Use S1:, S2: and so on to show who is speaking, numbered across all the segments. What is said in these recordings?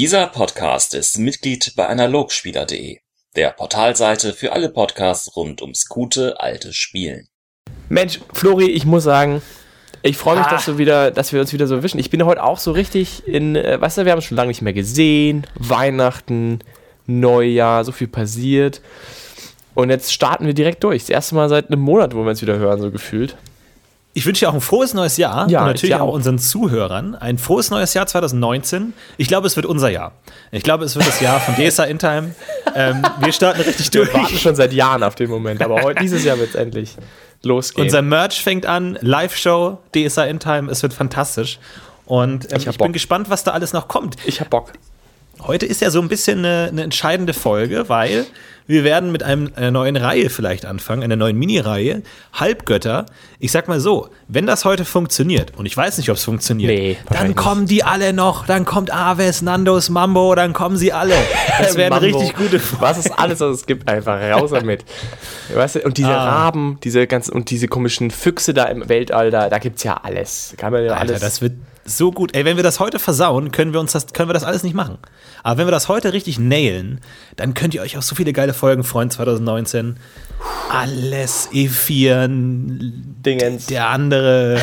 S1: Dieser Podcast ist Mitglied bei Analogspieler.de, der Portalseite für alle Podcasts rund ums gute alte Spielen.
S2: Mensch, Flori, ich muss sagen, ich freue mich,
S3: Ah.
S2: dass, du wieder, dass wir uns wieder so wischen. Ich bin heute auch so richtig in, äh, weißt du, wir haben uns schon lange nicht mehr gesehen. Weihnachten, Neujahr, so viel passiert. Und jetzt starten wir direkt durch. Das erste Mal seit einem Monat, wo wir uns wieder hören, so gefühlt.
S3: Ich wünsche dir auch ein frohes neues Jahr
S2: Ja,
S3: und
S2: ich
S3: natürlich auch
S2: auch.
S3: unseren Zuhörern ein frohes neues Jahr 2019. Ich glaube, es wird unser Jahr. Ich glaube, es wird das Jahr von DSA in Time. Ähm, wir starten richtig durch.
S2: Wir warten schon seit Jahren auf den Moment, aber heute, dieses Jahr wird es endlich losgehen.
S3: Unser Merch fängt an, Live-Show, DSA in Time. Es wird fantastisch. Und ähm,
S2: Ich
S3: ich, bin gespannt, was da alles noch kommt.
S2: ich hab Bock.
S3: Heute ist ja so ein bisschen eine, eine entscheidende Folge, weil wir werden mit einem, einer neuen Reihe vielleicht anfangen, einer neuen Mini-Reihe, Halbgötter. Ich sag mal so, wenn das heute funktioniert, und ich weiß nicht, ob es funktioniert,
S2: Nee,
S3: dann kommen die alle noch, dann kommt Aves, Nandos, Mambo, dann kommen sie alle. Das werden
S2: Mambo.
S3: richtig gute
S2: Was ist alles, was es gibt, einfach raus damit. Weißt du, und diese
S3: Ah.
S2: Raben, diese ganzen, und diese komischen Füchse da im Weltall, da, da gibt's ja alles. Kann man ja
S3: Alter,
S2: alles.
S3: das wird so gut. Ey, wenn wir das heute versauen, können wir uns das, können wir das alles nicht machen. Aber wenn wir das heute richtig nailen, dann könnt ihr euch auf so viele geile Folgen freuen 2019. Alles E4,
S2: Dingens.
S3: der andere.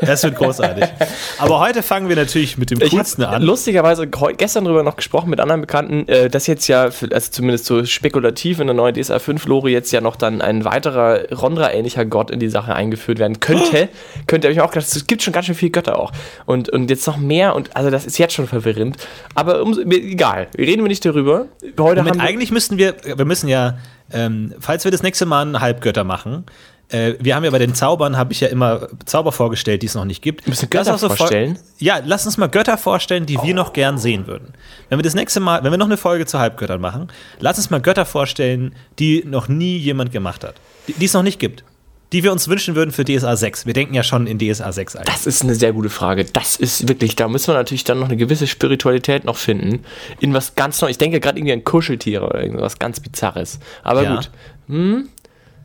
S3: Das wird großartig. Aber heute fangen wir natürlich mit dem
S2: Ich
S3: coolsten
S2: habe
S3: an.
S2: lustigerweise gestern darüber noch gesprochen mit anderen Bekannten, äh, dass jetzt ja, also zumindest so spekulativ in der neuen DSA 5 Lore jetzt ja noch dann ein weiterer Rondra-ähnlicher Gott in die Sache eingeführt werden könnte. Könnte habe ich mir auch gedacht, es gibt schon ganz schön viele Götter auch. Und, und jetzt noch mehr und also das ist jetzt schon verwirrend. Aber um, egal, reden wir nicht darüber. Heute
S3: Moment,
S2: haben wir,
S3: eigentlich müssten wir, wir müssen ja, ähm, falls wir das nächste Mal einen Halbgötter machen, äh, wir haben ja bei den Zaubern, habe ich ja immer Zauber vorgestellt, die es noch nicht gibt.
S2: müssen
S3: Lass
S2: Götter
S3: uns so vor-
S2: vorstellen?
S3: Ja, lass uns mal Götter vorstellen, die wir noch gern sehen würden. Wenn wir das nächste Mal, wenn wir noch eine Folge zu Halbgöttern machen, lass uns mal Götter vorstellen, die noch nie jemand gemacht hat. Die, die es noch nicht gibt. Die wir uns wünschen würden für DSA 6. Wir denken ja schon in DSA 6 ein.
S2: Das ist eine sehr gute Frage. Das ist wirklich, da müssen wir natürlich dann noch eine gewisse Spiritualität noch finden. In was ganz Neues. Ich denke gerade irgendwie an Kuscheltiere oder irgendwas ganz Bizarres. Aber
S3: Ja.
S2: gut. Hm?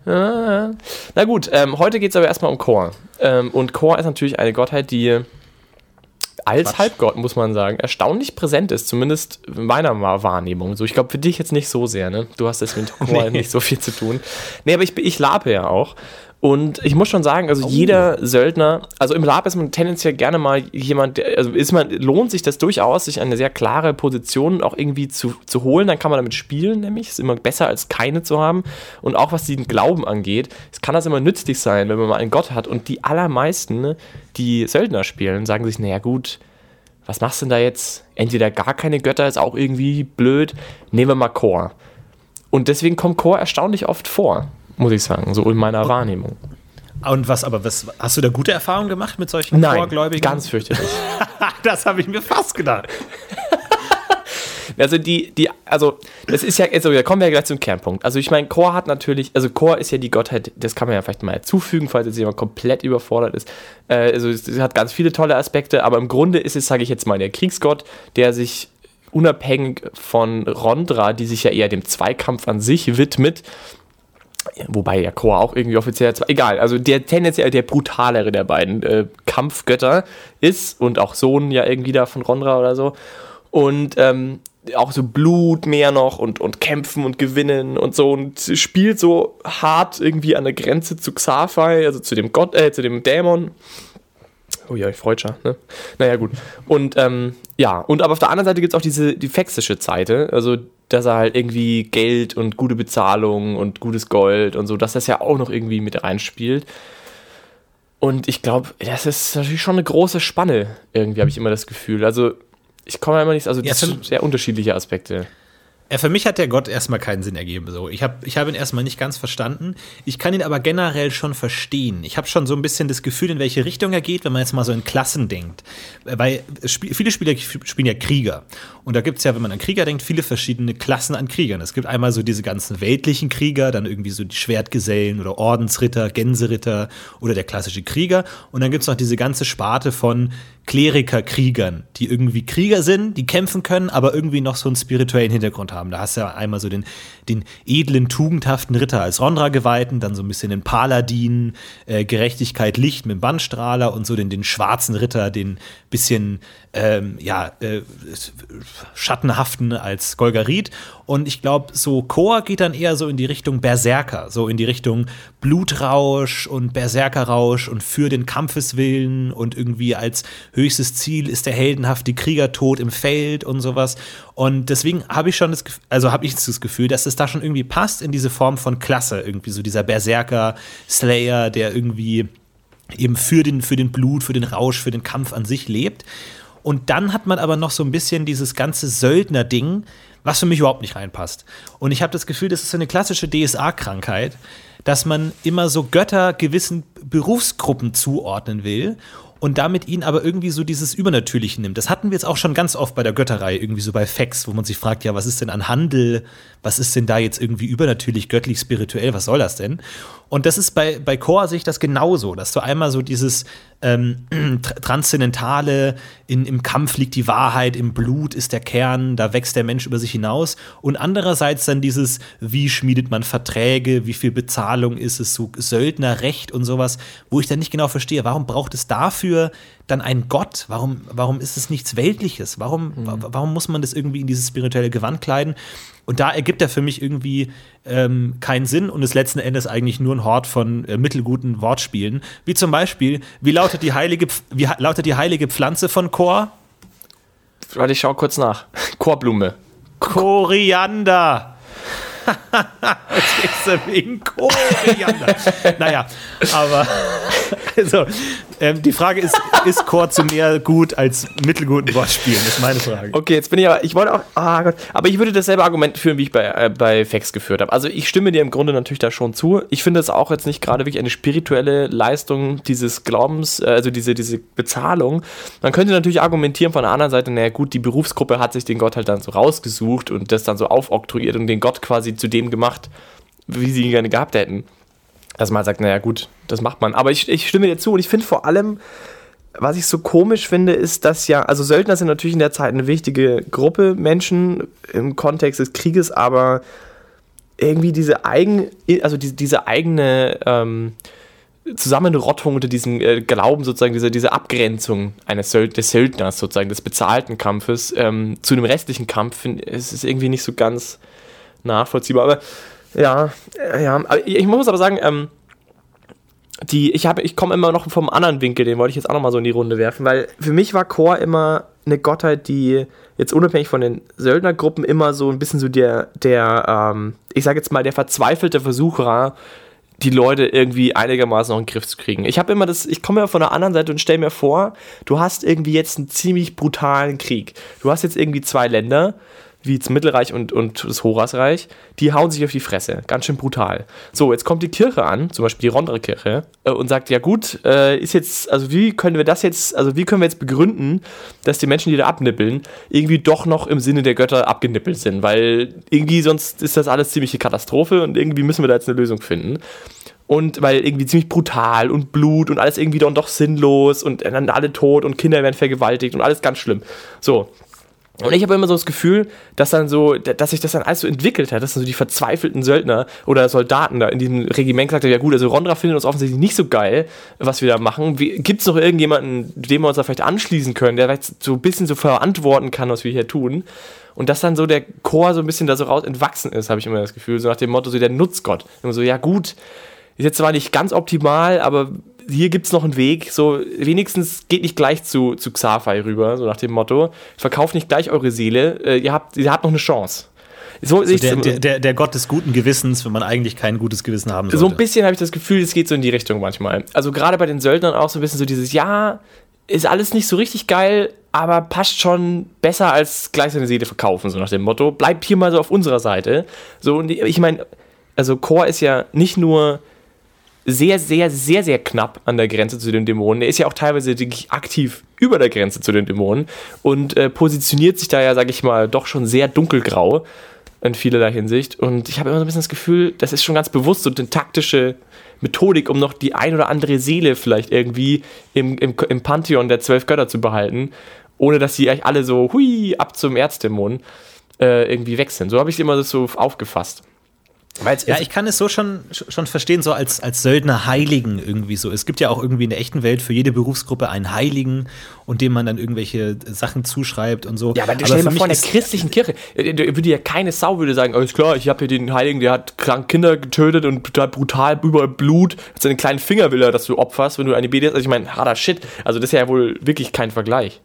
S2: Ja. Na gut, ähm, heute geht es aber erstmal um Chor. Ähm, und Chor ist natürlich eine Gottheit, die als
S3: Quatsch.
S2: Halbgott, muss man sagen, erstaunlich präsent ist, zumindest in meiner Wahrnehmung. So, ich glaube, für dich jetzt nicht so sehr, ne? Du hast jetzt mit Chor
S3: Nee.
S2: nicht so viel zu tun. Nee, aber ich, ich lape ja auch. Und ich muss schon sagen,
S3: Oh.
S2: also jeder Söldner, also im Lab ist man tendenziell gerne mal jemand, der, also ist man, lohnt sich das durchaus, sich eine sehr klare Position auch irgendwie zu, zu holen, dann kann man damit spielen, nämlich, ist immer besser als keine zu haben. Und auch was den Glauben angeht, es kann das immer nützlich sein, wenn man mal einen Gott hat. Und die allermeisten, ne, die Söldner spielen, sagen sich, naja gut, was machst du denn da jetzt? Entweder gar keine Götter, ist auch irgendwie blöd, nehmen wir mal Chor. Und deswegen kommt Chor erstaunlich oft vor, muss ich sagen, so in meiner Wahrnehmung.
S3: Und was, aber was, hast du da gute Erfahrungen gemacht mit solchen
S2: Nein,
S3: Vorgläubigen?
S2: ganz fürchterlich.
S3: das habe ich mir fast gedacht.
S2: Also die, die, also das ist ja, also da kommen wir ja gleich zum Kernpunkt. Also ich meine, Chor hat natürlich, also Chor ist ja die Gottheit, das kann man ja vielleicht mal zufügen, falls jetzt jemand komplett überfordert ist. Äh, also es, es hat ganz viele tolle Aspekte, aber im Grunde ist es, sage ich jetzt mal, der Kriegsgott, der sich unabhängig von Rondra, die sich ja eher dem Zweikampf an sich widmet, Wobei ja Chor auch irgendwie offiziell, egal, also der tendenziell der brutalere der beiden äh, Kampfgötter ist und auch Sohn ja irgendwie da von Rondra oder so. Und ähm, auch so Blut mehr noch und, und kämpfen und gewinnen und so und spielt so hart irgendwie an der Grenze zu Xaphai, also zu dem Gott, äh, zu dem Dämon. Oh ja, ich freut schon, ne? Naja, gut. Und ähm, ja, und aber auf der anderen Seite gibt es auch diese die fexische Seite, also dass er halt irgendwie Geld und gute Bezahlung und gutes Gold und so, dass das ja auch noch irgendwie mit reinspielt. Und ich glaube, das ist natürlich schon eine große Spanne, irgendwie habe ich immer das Gefühl. Also ich komme ja immer nicht, also
S3: Ja,
S2: das sind sehr unterschiedliche Aspekte.
S3: Ja, für mich hat der Gott erstmal keinen Sinn ergeben. So. Ich habe ich hab ihn erstmal nicht ganz verstanden. Ich kann ihn aber generell schon verstehen. Ich habe schon so ein bisschen das Gefühl, in welche Richtung er geht, wenn man jetzt mal so in Klassen denkt. Weil es sp viele Spieler spielen ja Krieger. Und da gibt es ja, wenn man an Krieger denkt, viele verschiedene Klassen an Kriegern. Es gibt einmal so diese ganzen weltlichen Krieger, dann irgendwie so die Schwertgesellen oder Ordensritter, Gänseritter oder der klassische Krieger. Und dann gibt es noch diese ganze Sparte von Kleriker-Kriegern, die irgendwie Krieger sind, die kämpfen können, aber irgendwie noch so einen spirituellen Hintergrund haben. Da hast du ja einmal so den, den edlen, tugendhaften Ritter als Rondra-Geweihten, dann so ein bisschen den Paladin, äh, Gerechtigkeit, Licht mit dem Bandstrahler und so den, den schwarzen Ritter, den bisschen, ähm, ja, äh, Schattenhaften als Golgarit. Und ich glaube, so Chor geht dann eher so in die Richtung Berserker, so in die Richtung Blutrausch und Berserkerrausch und für den Kampfeswillen und irgendwie als höchstes Ziel ist der heldenhafte Kriegertod im Feld und sowas. Und deswegen habe ich schon das, also habe ich das Gefühl, dass es da schon irgendwie passt in diese Form von Klasse, irgendwie so dieser Berserker, Slayer, der irgendwie eben für den, für den Blut, für den Rausch, für den Kampf an sich lebt. Und dann hat man aber noch so ein bisschen dieses ganze Söldner-Ding, was für mich überhaupt nicht reinpasst. Und ich habe das Gefühl, das ist so eine klassische DSA-Krankheit, dass man immer so Götter gewissen Berufsgruppen zuordnen will und damit ihnen aber irgendwie so dieses Übernatürliche nimmt. Das hatten wir jetzt auch schon ganz oft bei der Götterei, irgendwie so bei Fex, wo man sich fragt, ja, was ist denn an Handel? Was ist denn da jetzt irgendwie übernatürlich, göttlich, spirituell? Was soll das denn? Und das ist bei, bei Chor sehe ich das genauso, dass du einmal so dieses ähm, Transzendentale, in, im Kampf liegt die Wahrheit, im Blut ist der Kern, da wächst der Mensch über sich hinaus. Und andererseits dann dieses, wie schmiedet man Verträge, wie viel Bezahlung ist es, so Söldnerrecht und sowas, wo ich dann nicht genau verstehe, warum braucht es dafür dann einen Gott? Warum, warum ist es nichts Weltliches? Warum, mhm. warum muss man das irgendwie in dieses spirituelle Gewand kleiden? Und da ergibt er für mich irgendwie ähm, keinen Sinn und ist letzten Endes eigentlich nur ein Hort von äh, mittelguten Wortspielen. Wie zum Beispiel, wie lautet die heilige, wie lautet die heilige Pflanze von Chor?
S2: Warte, ich schau kurz nach. Chorblume.
S3: Koriander. Jetzt ist wegen Koriander. naja, aber also, ähm, die Frage ist, ist Chor zu mehr gut als mittelguten Wortspielen? Das ist meine Frage.
S2: Okay, jetzt bin ich aber, ich wollte auch, ah Gott, aber ich würde dasselbe Argument führen, wie ich bei, äh, bei Fex geführt habe. Also ich stimme dir im Grunde natürlich da schon zu. Ich finde es auch jetzt nicht gerade wirklich eine spirituelle Leistung dieses Glaubens, äh, also diese, diese Bezahlung. Man könnte natürlich argumentieren von der anderen Seite, naja gut, die Berufsgruppe hat sich den Gott halt dann so rausgesucht und das dann so aufoktroyiert und den Gott quasi zu dem gemacht, wie sie ihn gerne gehabt hätten dass man halt sagt, naja gut, das macht man. Aber ich, ich stimme dir zu und ich finde vor allem, was ich so komisch finde, ist, dass ja, also Söldner sind natürlich in der Zeit eine wichtige Gruppe Menschen im Kontext des Krieges, aber irgendwie diese eigen, also diese, diese eigene ähm, Zusammenrottung unter diesem äh, Glauben, sozusagen, diese, diese Abgrenzung eines Söld des Söldners, sozusagen, des bezahlten Kampfes ähm, zu dem restlichen Kampf, find, es ist irgendwie nicht so ganz nachvollziehbar. Aber ja, äh, ja. Ich muss aber sagen, ähm, die, ich ich komme immer noch vom anderen Winkel, den wollte ich jetzt auch noch mal so in die Runde werfen, weil für mich war Chor immer eine Gottheit, die jetzt unabhängig von den Söldnergruppen immer so ein bisschen so der, der, ähm, ich sage jetzt mal, der verzweifelte Versucher, die Leute irgendwie einigermaßen noch in den Griff zu kriegen. Ich habe immer das, ich komme ja von der anderen Seite und stelle mir vor, du hast irgendwie jetzt einen ziemlich brutalen Krieg. Du hast jetzt irgendwie zwei Länder wie das Mittelreich und, und das Horasreich, die hauen sich auf die Fresse. Ganz schön brutal. So, jetzt kommt die Kirche an, zum Beispiel die Rondre-Kirche, äh, und sagt, ja gut, äh, ist jetzt, also wie können wir das jetzt, also wie können wir jetzt begründen, dass die Menschen, die da abnippeln, irgendwie doch noch im Sinne der Götter abgenippelt sind, weil irgendwie sonst ist das alles ziemliche Katastrophe und irgendwie müssen wir da jetzt eine Lösung finden. Und weil irgendwie ziemlich brutal und Blut und alles irgendwie dann doch sinnlos und dann alle tot und Kinder werden vergewaltigt und alles ganz schlimm. So, und ich habe immer so das Gefühl, dass dann so, dass sich das dann alles so entwickelt hat, dass dann so die verzweifelten Söldner oder Soldaten da in diesem Regiment gesagt haben, ja gut, also Rondra findet uns offensichtlich nicht so geil, was wir da machen. Gibt es noch irgendjemanden, dem wir uns da vielleicht anschließen können, der vielleicht so ein bisschen so verantworten kann, was wir hier tun? Und dass dann so der Chor so ein bisschen da so raus entwachsen ist, habe ich immer das Gefühl, so nach dem Motto, so der Nutzgott. Immer so, ja gut, ist jetzt zwar nicht ganz optimal, aber hier gibt es noch einen Weg, so wenigstens geht nicht gleich zu, zu Xafai rüber, so nach dem Motto, verkauft nicht gleich eure Seele, äh, ihr, habt, ihr habt noch eine Chance.
S3: So, so der, der, der, der, Gott des guten Gewissens, wenn man eigentlich kein gutes Gewissen haben sollte.
S2: So ein bisschen habe ich das Gefühl, es geht so in die Richtung manchmal. Also gerade bei den Söldnern auch so ein bisschen so dieses, ja, ist alles nicht so richtig geil, aber passt schon besser als gleich seine Seele verkaufen, so nach dem Motto. Bleibt hier mal so auf unserer Seite. So, und ich meine, also Chor ist ja nicht nur sehr, sehr, sehr, sehr knapp an der Grenze zu den Dämonen. Er ist ja auch teilweise aktiv über der Grenze zu den Dämonen und äh, positioniert sich da ja, sag ich mal, doch schon sehr dunkelgrau in vielerlei Hinsicht. Und ich habe immer so ein bisschen das Gefühl, das ist schon ganz bewusst so eine taktische Methodik, um noch die ein oder andere Seele vielleicht irgendwie im, im, im Pantheon der zwölf Götter zu behalten, ohne dass sie eigentlich alle so hui ab zum Erzdämon äh, irgendwie wechseln. So habe ich es immer so aufgefasst.
S3: Ja, ich kann es so schon, schon verstehen, so als, als Söldner Heiligen irgendwie so. Es gibt ja auch irgendwie in der echten Welt für jede Berufsgruppe einen Heiligen und dem man dann irgendwelche Sachen zuschreibt und so.
S2: Ja, aber, aber stell dir mal vor, in der christlichen Kirche äh, da würde ja keine Sau würde sagen, alles klar, ich habe hier den Heiligen, der hat krank Kinder getötet und total brutal über Blut, seinen kleinen Finger will er, dass du opferst, wenn du eine betest. Also ich meine, harter Shit. Also das ist ja wohl wirklich kein Vergleich.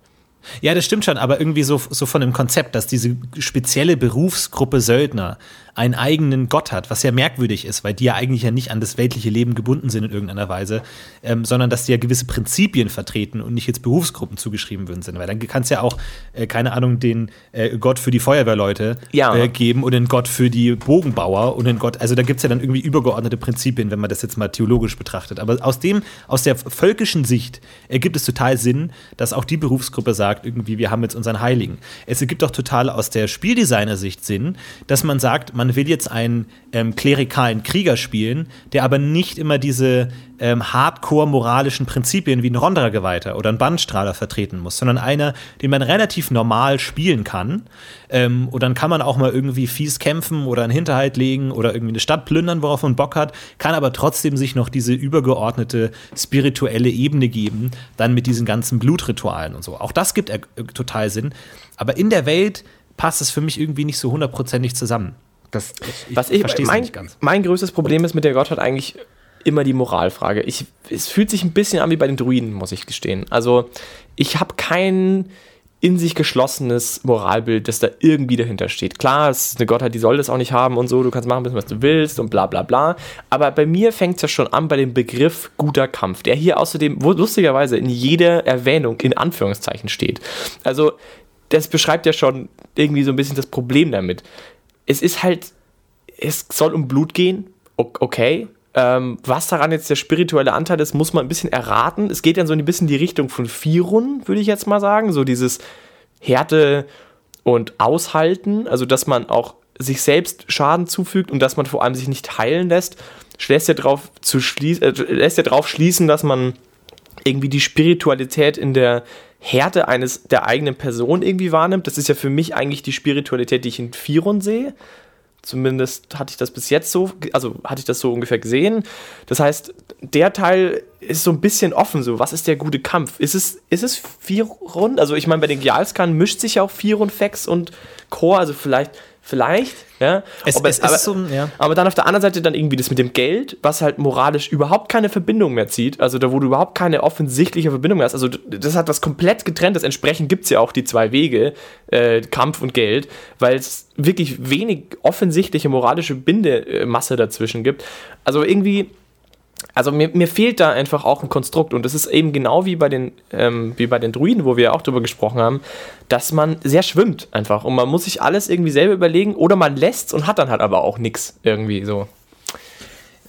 S3: Ja, das stimmt schon, aber irgendwie so, so von dem Konzept, dass diese spezielle Berufsgruppe Söldner einen eigenen Gott hat, was ja merkwürdig ist, weil die ja eigentlich ja nicht an das weltliche Leben gebunden sind in irgendeiner Weise, ähm, sondern dass die ja gewisse Prinzipien vertreten und nicht jetzt Berufsgruppen zugeschrieben würden sind. Weil dann kann es ja auch, äh, keine Ahnung, den äh, Gott für die Feuerwehrleute ja. äh, geben und den Gott für die Bogenbauer und den Gott, also da gibt es ja dann irgendwie übergeordnete Prinzipien, wenn man das jetzt mal theologisch betrachtet. Aber aus dem, aus der völkischen Sicht ergibt es total Sinn, dass auch die Berufsgruppe sagt, irgendwie, wir haben jetzt unseren Heiligen. Es ergibt auch total aus der Spieldesigner-Sicht Sinn, dass man sagt, man man will jetzt einen ähm, klerikalen Krieger spielen, der aber nicht immer diese ähm, hardcore-moralischen Prinzipien wie ein Rondra-Geweihter oder ein Bandstrahler vertreten muss, sondern einer, den man relativ normal spielen kann. Ähm, und dann kann man auch mal irgendwie fies kämpfen oder einen Hinterhalt legen oder irgendwie eine Stadt plündern, worauf man Bock hat, kann aber trotzdem sich noch diese übergeordnete spirituelle Ebene geben, dann mit diesen ganzen Blutritualen und so. Auch das gibt äh, total Sinn. Aber in der Welt passt es für mich irgendwie nicht so hundertprozentig zusammen.
S2: Das, ich, Was ich, verstehe mein, nicht ganz. Mein größtes Problem ist mit der Gottheit eigentlich immer die Moralfrage. Ich, es fühlt sich ein bisschen an wie bei den Druiden, muss ich gestehen. Also, ich habe kein in sich geschlossenes Moralbild, das da irgendwie dahinter steht. Klar, es ist eine Gottheit, die soll das auch nicht haben und so, du kannst machen, was du willst und bla bla bla. Aber bei mir fängt es ja schon an bei dem Begriff guter Kampf, der hier außerdem lustigerweise in jeder Erwähnung in Anführungszeichen steht. Also, das beschreibt ja schon irgendwie so ein bisschen das Problem damit es ist halt, es soll um Blut gehen, okay. Ähm, was daran jetzt der spirituelle Anteil ist, muss man ein bisschen erraten. Es geht dann so ein bisschen in die Richtung von Firun, würde ich jetzt mal sagen. So dieses Härte und Aushalten, also dass man auch sich selbst Schaden zufügt und dass man vor allem sich nicht heilen lässt, lässt ja drauf, zu schließen, äh, lässt ja drauf schließen, dass man irgendwie die Spiritualität in der Härte eines der eigenen Person irgendwie wahrnimmt. Das ist ja für mich eigentlich die Spiritualität, die ich in Firon sehe. Zumindest hatte ich das bis jetzt so, also hatte ich das so ungefähr gesehen. Das heißt, der Teil ist so ein bisschen offen. So, was ist der gute Kampf? Ist es, ist es Firon? Also, ich meine, bei den Gialskan mischt sich ja auch Firon, Fex und Chor. Also, vielleicht Vielleicht, ja.
S3: Es, es, aber, so, ja.
S2: aber dann auf der anderen Seite dann irgendwie das mit dem Geld, was halt moralisch überhaupt keine Verbindung mehr zieht. Also da, wo du überhaupt keine offensichtliche Verbindung hast. Also das hat was komplett getrenntes. Entsprechend gibt es ja auch die zwei Wege, äh, Kampf und Geld, weil es wirklich wenig offensichtliche moralische Bindemasse dazwischen gibt. Also irgendwie also mir, mir fehlt da einfach auch ein Konstrukt und das ist eben genau wie bei den, ähm, wie bei den Druiden, wo wir auch drüber gesprochen haben, dass man sehr schwimmt einfach und man muss sich alles irgendwie selber überlegen oder man lässt und hat dann halt aber auch nichts irgendwie so.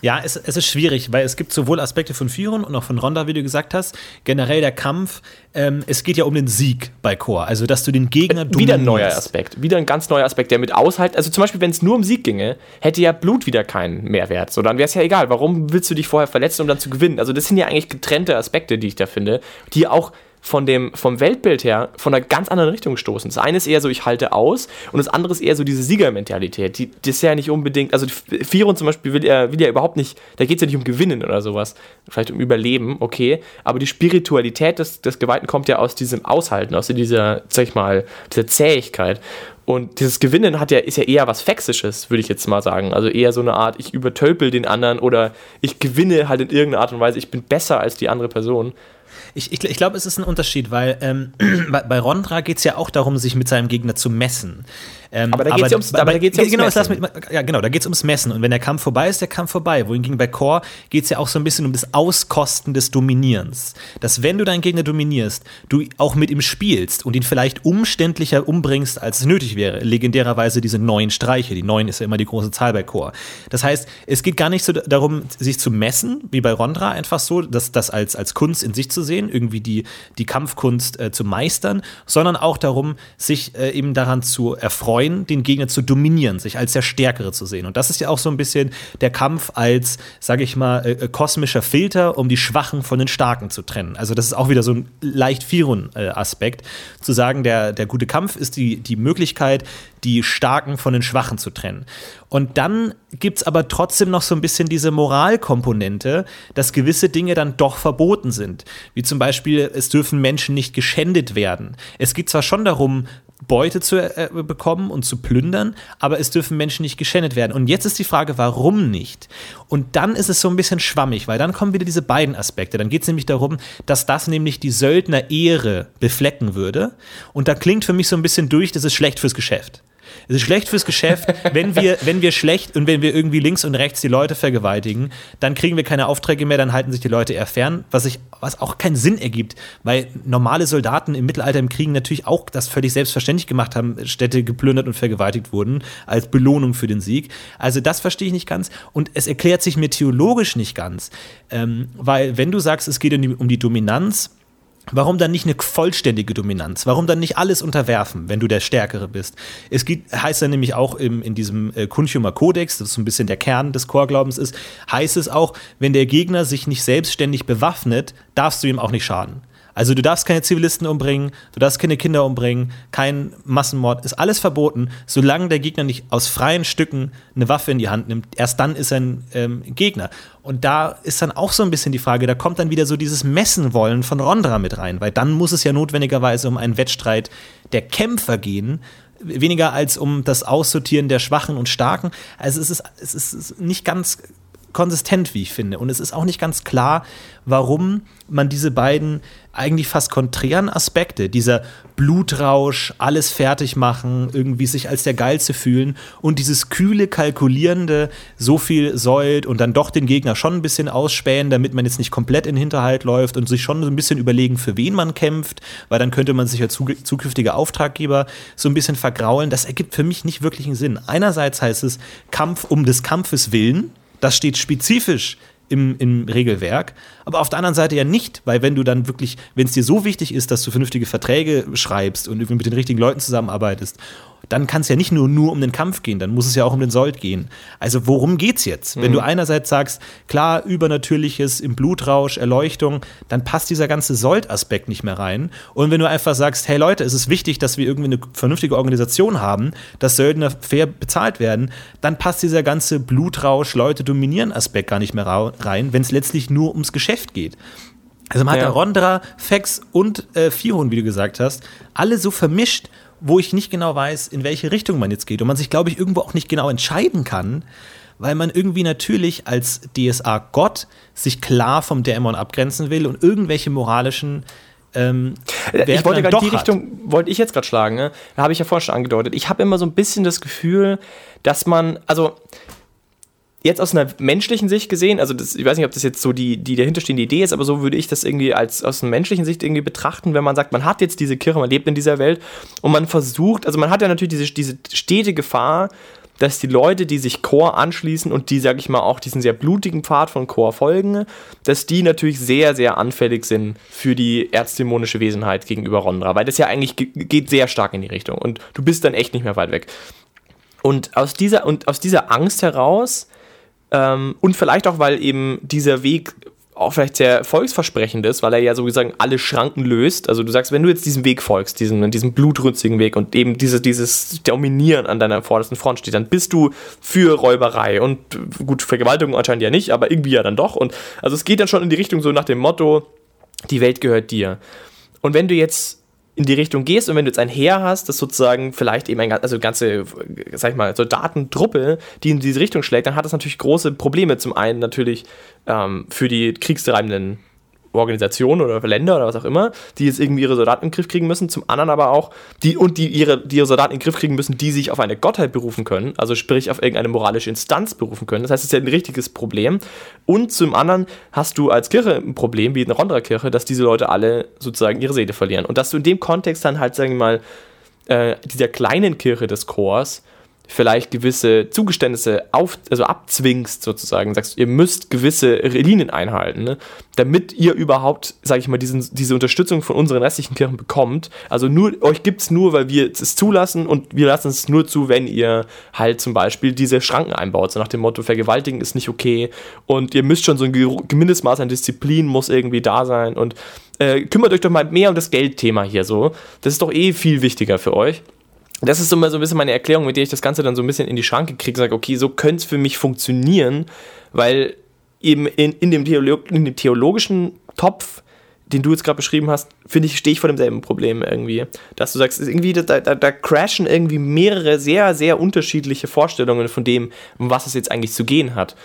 S3: Ja, es, es, ist schwierig, weil es gibt sowohl Aspekte von Firon und auch von Ronda, wie du gesagt hast. Generell der Kampf, ähm, es geht ja um den Sieg bei Chor, also dass du den Gegner
S2: dominierst. Wieder ein neuer Aspekt, wieder ein ganz neuer Aspekt, der mit aushalt, also zum Beispiel, wenn es nur um Sieg ginge, hätte ja Blut wieder keinen Mehrwert. So, dann wäre es ja egal, warum willst du dich vorher verletzen, um dann zu gewinnen? Also das sind ja eigentlich getrennte Aspekte, die ich da finde, die auch von dem, vom Weltbild her von einer ganz anderen Richtung stoßen. Das eine ist eher so, ich halte aus und das andere ist eher so diese Siegermentalität. Die, die ist ja nicht unbedingt, also Firon zum Beispiel will er will ja überhaupt nicht, da geht es ja nicht um Gewinnen oder sowas, vielleicht um Überleben, okay, aber die Spiritualität des, des Geweihten kommt ja aus diesem Aushalten, aus dieser, sag ich mal, dieser Zähigkeit. Und dieses Gewinnen hat ja, ist ja eher was Fexisches, würde ich jetzt mal sagen. Also eher so eine Art, ich übertölpel den anderen oder ich gewinne halt in irgendeiner Art und Weise, ich bin besser als die andere Person.
S3: Ich, ich, ich glaube, es ist ein Unterschied, weil ähm, bei, bei Rondra geht es ja auch darum, sich mit seinem Gegner zu messen.
S2: Ähm, aber da geht es ja ums, aber,
S3: aber geht's ja ums genau, Messen. Mit, ja, genau, da geht es ums Messen. Und wenn der Kampf vorbei ist, der Kampf vorbei. Wohingegen bei Core geht es ja auch so ein bisschen um das Auskosten des Dominierens. Dass wenn du deinen Gegner dominierst, du auch mit ihm spielst und ihn vielleicht umständlicher umbringst, als es nötig wäre. Legendärerweise diese neun Streiche. Die neun ist ja immer die große Zahl bei Core. Das heißt, es geht gar nicht so darum, sich zu messen, wie bei Rondra, einfach so, das, das als, als Kunst in sich zu sehen, irgendwie die, die Kampfkunst äh, zu meistern, sondern auch darum, sich äh, eben daran zu erfreuen freuen, den Gegner zu dominieren, sich als der Stärkere zu sehen. Und das ist ja auch so ein bisschen der Kampf als, sage ich mal, äh, äh, kosmischer Filter, um die Schwachen von den Starken zu trennen. Also das ist auch wieder so ein leicht Firun-Aspekt, zu sagen, der, der gute Kampf ist die, die Möglichkeit, die Starken von den Schwachen zu trennen. Und dann gibt es aber trotzdem noch so ein bisschen diese Moralkomponente, dass gewisse Dinge dann doch verboten sind. Wie zum Beispiel, es dürfen Menschen nicht geschändet werden. Es geht zwar schon darum, Beute zu äh, bekommen und zu plündern, aber es dürfen Menschen nicht geschändet werden. Und jetzt ist die Frage, warum nicht? Und dann ist es so ein bisschen schwammig, weil dann kommen wieder diese beiden Aspekte. Dann geht es nämlich darum, dass das nämlich die Söldner-Ehre beflecken würde. Und da klingt für mich so ein bisschen durch, das ist schlecht fürs Geschäft. Es ist schlecht fürs Geschäft, wenn wir, wenn wir schlecht und wenn wir irgendwie links und rechts die Leute vergewaltigen, dann kriegen wir keine Aufträge mehr, dann halten sich die Leute eher fern, was, ich, was auch keinen Sinn ergibt, weil normale Soldaten im Mittelalter im Kriegen natürlich auch das völlig selbstverständlich gemacht haben, Städte geplündert und vergewaltigt wurden, als Belohnung für den Sieg. Also das verstehe ich nicht ganz und es erklärt sich mir theologisch nicht ganz, ähm, weil wenn du sagst, es geht um die, um die Dominanz, Warum dann nicht eine vollständige Dominanz? Warum dann nicht alles unterwerfen, wenn du der Stärkere bist? Es gibt, heißt dann nämlich auch im, in diesem äh, Kunchumer Kodex, das so ein bisschen der Kern des Chorglaubens ist, heißt es auch, wenn der Gegner sich nicht selbstständig bewaffnet, darfst du ihm auch nicht schaden. Also du darfst keine Zivilisten umbringen, du darfst keine Kinder umbringen, kein Massenmord, ist alles verboten, solange der Gegner nicht aus freien Stücken eine Waffe in die Hand nimmt. Erst dann ist er ein ähm, Gegner. Und da ist dann auch so ein bisschen die Frage, da kommt dann wieder so dieses Messen wollen von Rondra mit rein, weil dann muss es ja notwendigerweise um einen Wettstreit der Kämpfer gehen, weniger als um das Aussortieren der Schwachen und Starken. Also es ist, es ist nicht ganz konsistent, wie ich finde. Und es ist auch nicht ganz klar, warum man diese beiden eigentlich fast konträren Aspekte, dieser Blutrausch, alles fertig machen, irgendwie sich als der Geilste fühlen und dieses kühle, kalkulierende, so viel Säult und dann doch den Gegner schon ein bisschen ausspähen, damit man jetzt nicht komplett in Hinterhalt läuft und sich schon so ein bisschen überlegen, für wen man kämpft, weil dann könnte man sich als zukünftige Auftraggeber so ein bisschen vergraulen. Das ergibt für mich nicht wirklich einen Sinn. Einerseits heißt es Kampf um des Kampfes willen, das steht spezifisch im, im Regelwerk, aber auf der anderen Seite ja nicht, weil wenn du dann wirklich, wenn es dir so wichtig ist, dass du vernünftige Verträge schreibst und mit den richtigen Leuten zusammenarbeitest dann kann es ja nicht nur, nur um den Kampf gehen, dann muss es ja auch um den Sold gehen. Also worum geht's jetzt? Mhm. Wenn du mhm. einerseits sagst, klar, übernatürliches im Blutrausch, Erleuchtung, dann passt dieser ganze Sold-Aspekt nicht mehr rein. Und wenn du einfach sagst, hey Leute, es ist wichtig, dass wir irgendwie eine vernünftige Organisation haben, dass Söldner fair bezahlt werden, dann passt dieser ganze Blutrausch, Leute dominieren Aspekt gar nicht mehr rein, wenn es letztlich nur ums Geschäft geht. Also man hat ja. da Rondra, Fex und äh, Fihon, wie du gesagt hast, alle so vermischt wo ich nicht genau weiß, in welche Richtung man jetzt geht und man sich, glaube ich, irgendwo auch nicht genau entscheiden kann, weil man irgendwie natürlich als DSA-Gott sich klar vom Dämon abgrenzen will und irgendwelche moralischen ähm,
S2: ich wollte gerade die Richtung, wollte ich jetzt gerade schlagen, ne? da habe ich ja vorhin schon angedeutet. Ich habe immer so ein bisschen das Gefühl, dass man, also jetzt aus einer menschlichen Sicht gesehen, also das, ich weiß nicht, ob das jetzt so die, die dahinterstehende Idee ist, aber so würde ich das irgendwie als aus einer menschlichen Sicht irgendwie betrachten, wenn man sagt, man hat jetzt diese Kirche, man lebt in dieser Welt und man versucht, also man hat ja natürlich diese, diese stete Gefahr, dass die Leute, die sich Chor anschließen und die, sag ich mal, auch diesen sehr blutigen Pfad von Chor folgen, dass die natürlich sehr, sehr anfällig sind für die erzdämonische Wesenheit gegenüber Rondra, weil das ja eigentlich geht sehr stark in die Richtung und du bist dann echt nicht mehr weit weg. Und aus dieser, und aus dieser Angst heraus ähm, und vielleicht auch, weil eben dieser Weg auch vielleicht sehr volksversprechend ist, weil er ja sozusagen alle Schranken löst. Also du sagst, wenn du jetzt diesem Weg folgst, diesem, diesem blutrünstigen Weg und eben diese, dieses Dominieren an deiner vordersten Front steht, dann bist du für Räuberei und gut, Vergewaltigung anscheinend ja nicht, aber irgendwie ja dann doch. Und also es geht dann schon in die Richtung so nach dem Motto, die Welt gehört dir. Und wenn du jetzt in die Richtung gehst und wenn du jetzt ein Heer hast, das sozusagen vielleicht eben eine also ganze, sag ich mal, Soldatentruppe, die in diese Richtung schlägt, dann hat das natürlich große Probleme. Zum einen natürlich ähm, für die kriegstreibenden Organisationen oder Länder oder was auch immer, die jetzt irgendwie ihre Soldaten in den Griff kriegen müssen, zum anderen aber auch, die und die ihre, die ihre Soldaten in den Griff kriegen müssen, die sich auf eine Gottheit berufen können, also sprich auf irgendeine moralische Instanz berufen können. Das heißt, es ist ja ein richtiges Problem. Und zum anderen hast du als Kirche ein Problem, wie in der Rondra-Kirche, dass diese Leute alle sozusagen ihre Seele verlieren. Und dass du in dem Kontext dann halt, sagen wir mal, äh, dieser kleinen Kirche des Chors vielleicht gewisse Zugeständnisse auf, also abzwingst sozusagen, sagst, ihr müsst gewisse Linien einhalten, ne? damit ihr überhaupt, sage ich mal, diesen, diese Unterstützung von unseren restlichen Kirchen bekommt. Also nur, euch gibt es nur, weil wir es zulassen und wir lassen es nur zu, wenn ihr halt zum Beispiel diese Schranken einbaut, so nach dem Motto, Vergewaltigen ist nicht okay und ihr müsst schon so ein Mindestmaß an Disziplin muss irgendwie da sein und äh, kümmert euch doch mal mehr um das Geldthema hier so. Das ist doch eh viel wichtiger für euch das ist immer so ein bisschen meine Erklärung, mit der ich das Ganze dann so ein bisschen in die Schranke kriege, sage, okay, so könnte es für mich funktionieren, weil eben in, in, dem in dem theologischen Topf, den du jetzt gerade beschrieben hast, finde ich, stehe ich vor demselben Problem irgendwie. Dass du sagst, irgendwie, da, da, da crashen irgendwie mehrere sehr, sehr unterschiedliche Vorstellungen von dem, um was es jetzt eigentlich zu gehen hat.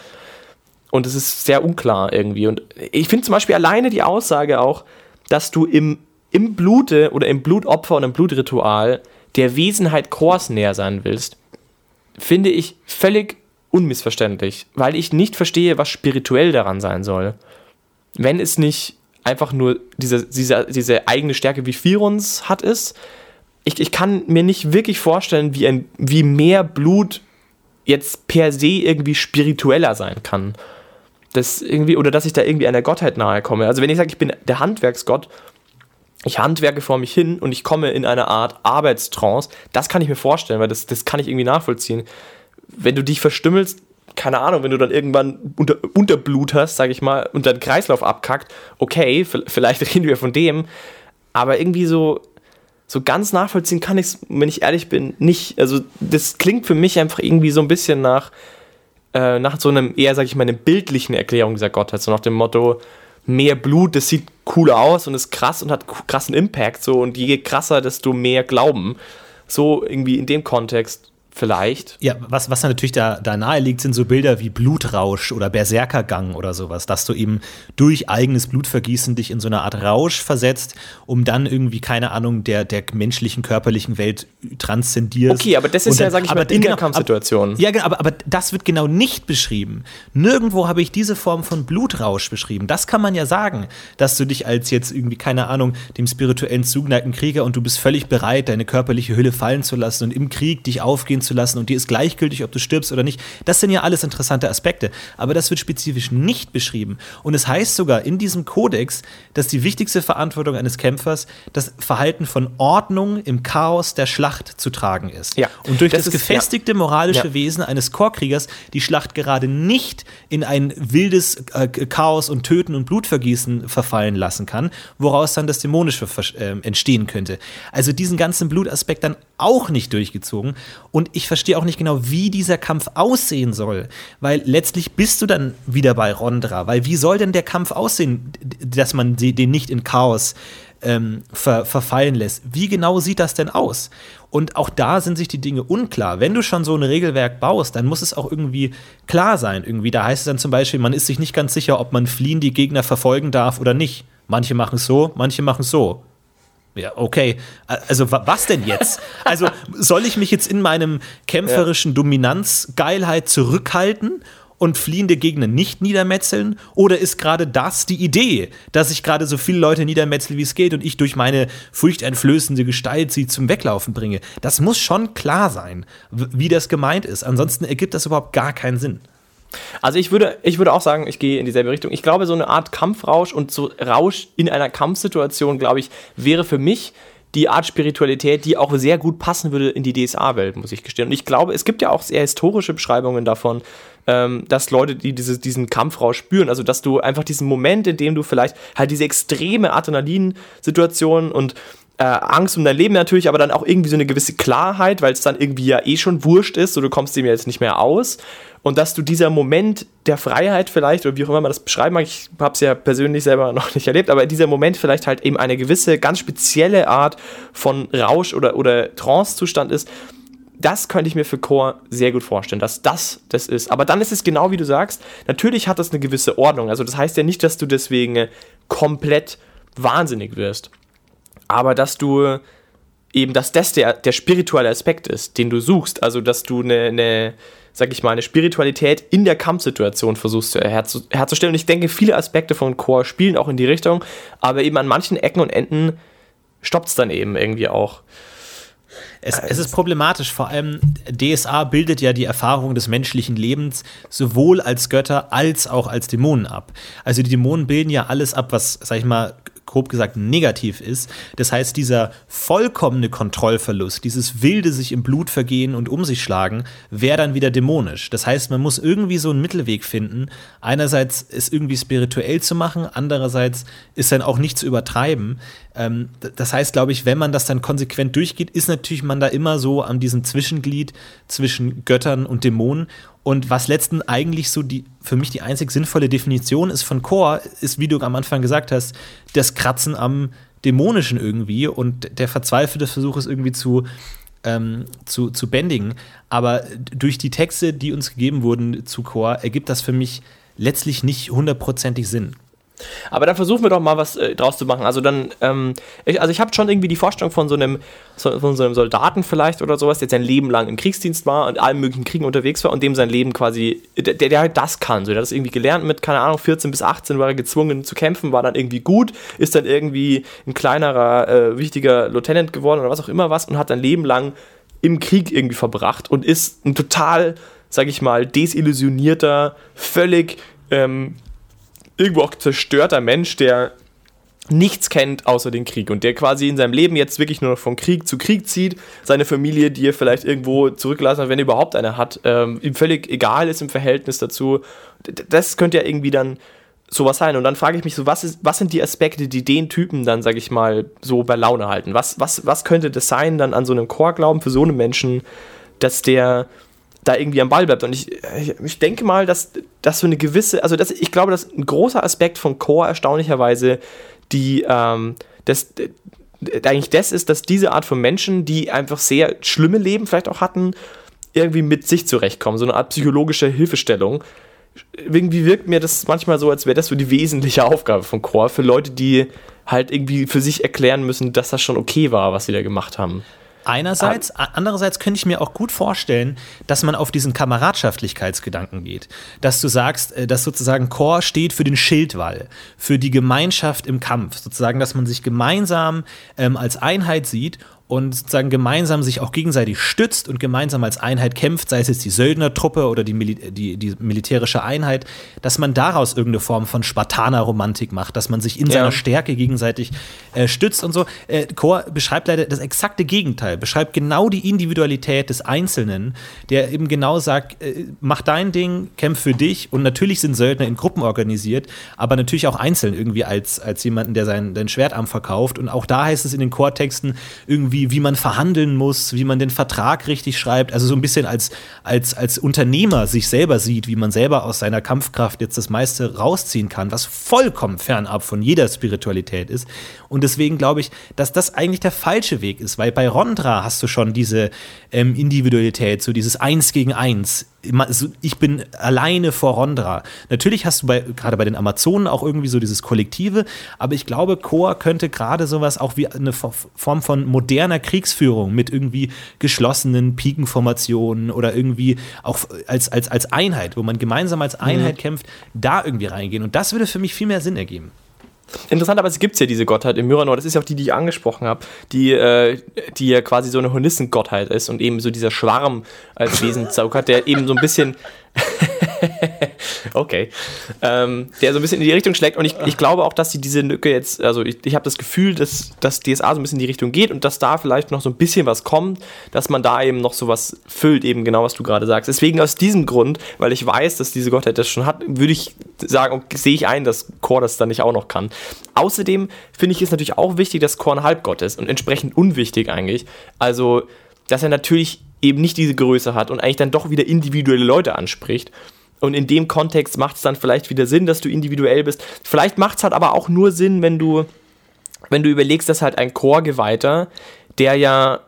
S2: Und es ist sehr unklar irgendwie. Und ich finde zum Beispiel alleine die Aussage auch, dass du im, im Blute oder im Blutopfer und im Blutritual der Wesenheit Kors näher sein willst, finde ich völlig unmissverständlich, weil ich nicht verstehe, was spirituell daran sein soll. Wenn es nicht einfach nur diese, diese, diese eigene Stärke wie Firons hat ist, ich, ich kann mir nicht wirklich vorstellen, wie, ein, wie mehr Blut jetzt per se irgendwie spiritueller sein kann. Das irgendwie, oder dass ich da irgendwie einer Gottheit nahe komme. Also wenn ich sage, ich bin der Handwerksgott ich handwerke vor mich hin und ich komme in eine Art Arbeitstrance. Das kann ich mir vorstellen, weil das, das kann ich irgendwie nachvollziehen. Wenn du dich verstümmelst, keine Ahnung, wenn du dann irgendwann unter, Unterblut hast, sag ich mal, und dein Kreislauf abkackt, okay, vielleicht reden wir von dem, aber irgendwie so, so ganz nachvollziehen kann ich es, wenn ich ehrlich bin, nicht. Also das klingt für mich einfach irgendwie so ein bisschen nach, äh, nach so einem eher, sag ich mal, einem bildlichen Erklärung dieser Gottheit, so nach dem Motto, mehr Blut, das sieht cooler aus und ist krass und hat krassen Impact so und je krasser, desto mehr Glauben. So irgendwie in dem Kontext vielleicht.
S3: Ja, was, was natürlich da, da nahe liegt, sind so Bilder wie Blutrausch oder Berserkergang oder sowas, dass du eben durch eigenes Blutvergießen dich in so eine Art Rausch versetzt, um dann irgendwie, keine Ahnung, der, der menschlichen, körperlichen Welt transzendierst.
S2: Okay, aber das ist dann, ja, sag ich aber mal, in der Kampfsituation.
S3: Ja, genau, aber, aber das wird genau nicht beschrieben. Nirgendwo habe ich diese Form von Blutrausch beschrieben. Das kann man ja sagen, dass du dich als jetzt irgendwie, keine Ahnung, dem spirituellen zugeneigten Krieger und du bist völlig bereit, deine körperliche Hülle fallen zu lassen und im Krieg dich aufgehen zu lassen und dir ist gleichgültig, ob du stirbst oder nicht. Das sind ja alles interessante Aspekte. Aber das wird spezifisch nicht beschrieben. Und es heißt sogar in diesem Kodex, dass die wichtigste Verantwortung eines Kämpfers das Verhalten von Ordnung im Chaos der Schlacht zu tragen ist.
S2: Ja,
S3: und durch das, das ist, gefestigte moralische ja. Wesen eines Chorkriegers die Schlacht gerade nicht in ein wildes äh, Chaos und Töten und Blutvergießen verfallen lassen kann, woraus dann das Dämonische äh, entstehen könnte. Also diesen ganzen Blutaspekt dann auch nicht durchgezogen. Und ich verstehe auch nicht genau, wie dieser Kampf aussehen soll. Weil letztlich bist du dann wieder bei Rondra. Weil wie soll denn der Kampf aussehen, dass man den nicht in Chaos ähm, ver verfallen lässt? Wie genau sieht das denn aus? Und auch da sind sich die Dinge unklar. Wenn du schon so ein Regelwerk baust, dann muss es auch irgendwie klar sein. Irgendwie, da heißt es dann zum Beispiel, man ist sich nicht ganz sicher, ob man fliehen die Gegner verfolgen darf oder nicht. Manche machen es so, manche machen es so. Ja, okay. Also was denn jetzt? Also soll ich mich jetzt in meinem kämpferischen Dominanzgeilheit zurückhalten und fliehende Gegner nicht niedermetzeln? Oder ist gerade das die Idee, dass ich gerade so viele Leute niedermetzel, wie es geht und ich durch meine furchteinflößende Gestalt sie zum Weglaufen bringe? Das muss schon klar sein, wie das gemeint ist. Ansonsten ergibt das überhaupt gar keinen Sinn.
S2: Also ich würde, ich würde auch sagen, ich gehe in dieselbe Richtung. Ich glaube, so eine Art Kampfrausch und so Rausch in einer Kampfsituation, glaube ich, wäre für mich die Art Spiritualität, die auch sehr gut passen würde in die DSA-Welt, muss ich gestehen. Und ich glaube, es gibt ja auch sehr historische Beschreibungen davon, ähm, dass Leute, die diese, diesen Kampfrausch spüren, also dass du einfach diesen Moment, in dem du vielleicht halt diese extreme Adrenalin-Situation und äh, Angst um dein Leben natürlich, aber dann auch irgendwie so eine gewisse Klarheit, weil es dann irgendwie ja eh schon wurscht ist, so du kommst dem jetzt nicht mehr aus und dass du dieser Moment der Freiheit vielleicht, oder wie auch immer man das beschreiben mag, ich habe es ja persönlich selber noch nicht erlebt, aber dieser Moment vielleicht halt eben eine gewisse, ganz spezielle Art von Rausch oder, oder Trance-Zustand ist, das könnte ich mir für Core sehr gut vorstellen, dass das das ist. Aber dann ist es genau wie du sagst, natürlich hat das eine gewisse Ordnung. Also das heißt ja nicht, dass du deswegen komplett wahnsinnig wirst. Aber dass du eben, dass das der, der spirituelle Aspekt ist, den du suchst. Also dass du eine, eine sag ich mal, eine Spiritualität in der Kampfsituation versuchst herzu, herzustellen. Und ich denke, viele Aspekte von Core spielen auch in die Richtung, aber eben an manchen Ecken und Enden stoppt es dann eben irgendwie auch.
S3: Es, es, ist problematisch, vor allem DSA bildet ja die Erfahrung des menschlichen Lebens sowohl als Götter als auch als Dämonen ab. Also die Dämonen bilden ja alles ab, was, sag ich mal, grob gesagt negativ ist. Das heißt, dieser vollkommene Kontrollverlust, dieses wilde sich im Blut vergehen und um sich schlagen, wäre dann wieder dämonisch. Das heißt, man muss irgendwie so einen Mittelweg finden. Einerseits es irgendwie spirituell zu machen, andererseits ist dann auch nicht zu übertreiben. Ähm, das heißt, glaube ich, wenn man das dann konsequent durchgeht, ist natürlich man da immer so an diesem Zwischenglied zwischen Göttern und Dämonen. Und was letzten eigentlich so die für mich die einzig sinnvolle Definition ist von Chor, ist, wie du am Anfang gesagt hast, das Kratzen am Dämonischen irgendwie und der verzweifelte Versuch ist irgendwie zu, ähm, zu, zu bändigen. Aber durch die Texte, die uns gegeben wurden zu Chor, ergibt das für mich letztlich nicht hundertprozentig Sinn.
S2: Aber dann versuchen wir doch mal was äh, draus zu machen. Also dann, ähm, ich, also ich habe schon irgendwie die Vorstellung von so einem, so, von so einem Soldaten vielleicht oder sowas, der sein Leben lang im Kriegsdienst war und allen möglichen Kriegen unterwegs war und dem sein Leben quasi, der, der halt das kann. So, der hat das irgendwie gelernt mit, keine Ahnung, 14 bis 18 war er gezwungen zu kämpfen, war dann irgendwie gut, ist dann irgendwie ein kleinerer, äh, wichtiger Lieutenant geworden oder was auch immer was und hat sein Leben lang im Krieg irgendwie verbracht und ist ein total, sag ich mal, desillusionierter, völlig ähm, irgendwo auch zerstörter Mensch, der nichts kennt außer den Krieg und der quasi in seinem Leben jetzt wirklich nur noch von Krieg zu Krieg zieht, seine Familie, die er vielleicht irgendwo zurückgelassen hat, wenn er überhaupt eine hat, ähm, ihm völlig egal ist im Verhältnis dazu. Das könnte ja irgendwie dann sowas sein. Und dann frage ich mich so, was, ist, was sind die Aspekte, die den Typen dann, sage ich mal, so bei Laune halten? Was, was, was könnte das sein dann an so einem Chorglauben für so einen Menschen, dass der da irgendwie am Ball bleibt. Und ich, ich denke mal, dass, dass so eine gewisse, also das, ich glaube, dass ein großer Aspekt von Core erstaunlicherweise die, ähm, das, eigentlich das ist, dass diese Art von Menschen, die einfach sehr schlimme Leben vielleicht auch hatten, irgendwie mit sich zurechtkommen. So eine Art psychologische Hilfestellung. Irgendwie wirkt mir das manchmal so, als wäre das so die wesentliche Aufgabe von Core für Leute, die halt irgendwie für sich erklären müssen, dass das schon okay war, was sie da gemacht haben.
S3: Einerseits, andererseits könnte ich mir auch gut vorstellen, dass man auf diesen Kameradschaftlichkeitsgedanken geht. Dass du sagst, äh, dass sozusagen Chor steht für den Schildwall, für die Gemeinschaft im Kampf. Sozusagen, dass man sich gemeinsam ähm, als Einheit sieht und sozusagen gemeinsam sich auch gegenseitig stützt und gemeinsam als Einheit kämpft, sei es jetzt die Söldnertruppe oder die, Mil die, die militärische Einheit, dass man daraus irgendeine Form von Spartaner-Romantik macht, dass man sich in ja. seiner Stärke gegenseitig äh, stützt und so. Äh, Chor beschreibt leider das exakte Gegenteil, beschreibt genau die Individualität des Einzelnen, der eben genau sagt, äh, mach dein Ding, kämpf für dich und natürlich sind Söldner in Gruppen organisiert, aber natürlich auch einzeln irgendwie als, als jemanden, der sein, sein Schwertarm verkauft und auch da heißt es in den Chortexten irgendwie wie, man verhandeln muss, wie man den Vertrag richtig schreibt. Also so ein bisschen als, als, als Unternehmer sich selber sieht, wie man selber aus seiner Kampfkraft jetzt das meiste rausziehen kann, was vollkommen fernab von jeder Spiritualität ist. Und deswegen glaube ich, dass das eigentlich der falsche Weg ist, weil bei Rondra hast du schon diese ähm, Individualität, so dieses Eins gegen Eins ich bin alleine vor Rondra. Natürlich hast du bei, gerade bei den Amazonen auch irgendwie so dieses Kollektive, aber ich glaube, Chor könnte gerade sowas auch wie eine Form von moderner Kriegsführung mit irgendwie geschlossenen Pikenformationen oder irgendwie auch als, als, als Einheit, wo man gemeinsam als Einheit mhm. kämpft, da irgendwie reingehen. Und das würde für mich viel mehr Sinn ergeben.
S2: Interessanterweise gibt es ja diese Gottheit im Myranor, das ist ja auch die, die ich angesprochen habe, die, äh, die ja quasi so eine Hornissengottheit ist und eben so dieser Schwarm als Wesen zaukert, der eben so ein bisschen okay. Ähm, der so ein bisschen in die Richtung schlägt. Und ich, ich glaube auch, dass sie diese Lücke jetzt, also ich, ich habe das Gefühl, dass, dass DSA so ein bisschen in die Richtung geht und dass da vielleicht noch so ein bisschen was kommt, dass man da eben noch so was füllt, eben genau, was du gerade sagst. Deswegen aus diesem Grund, weil ich weiß, dass diese Gottheit das schon hat, würde ich sagen, okay, sehe ich ein, dass Chor das dann nicht auch noch kann. Außerdem finde ich es natürlich auch wichtig, dass Chor ein Halbgott ist und entsprechend unwichtig eigentlich. Also, dass er natürlich eben nicht diese Größe hat und eigentlich dann doch wieder individuelle Leute anspricht. Und in dem Kontext macht es dann vielleicht wieder Sinn, dass du individuell bist. Vielleicht macht es halt aber auch nur Sinn, wenn du, wenn du überlegst, dass halt ein Chorgeweihter, der ja,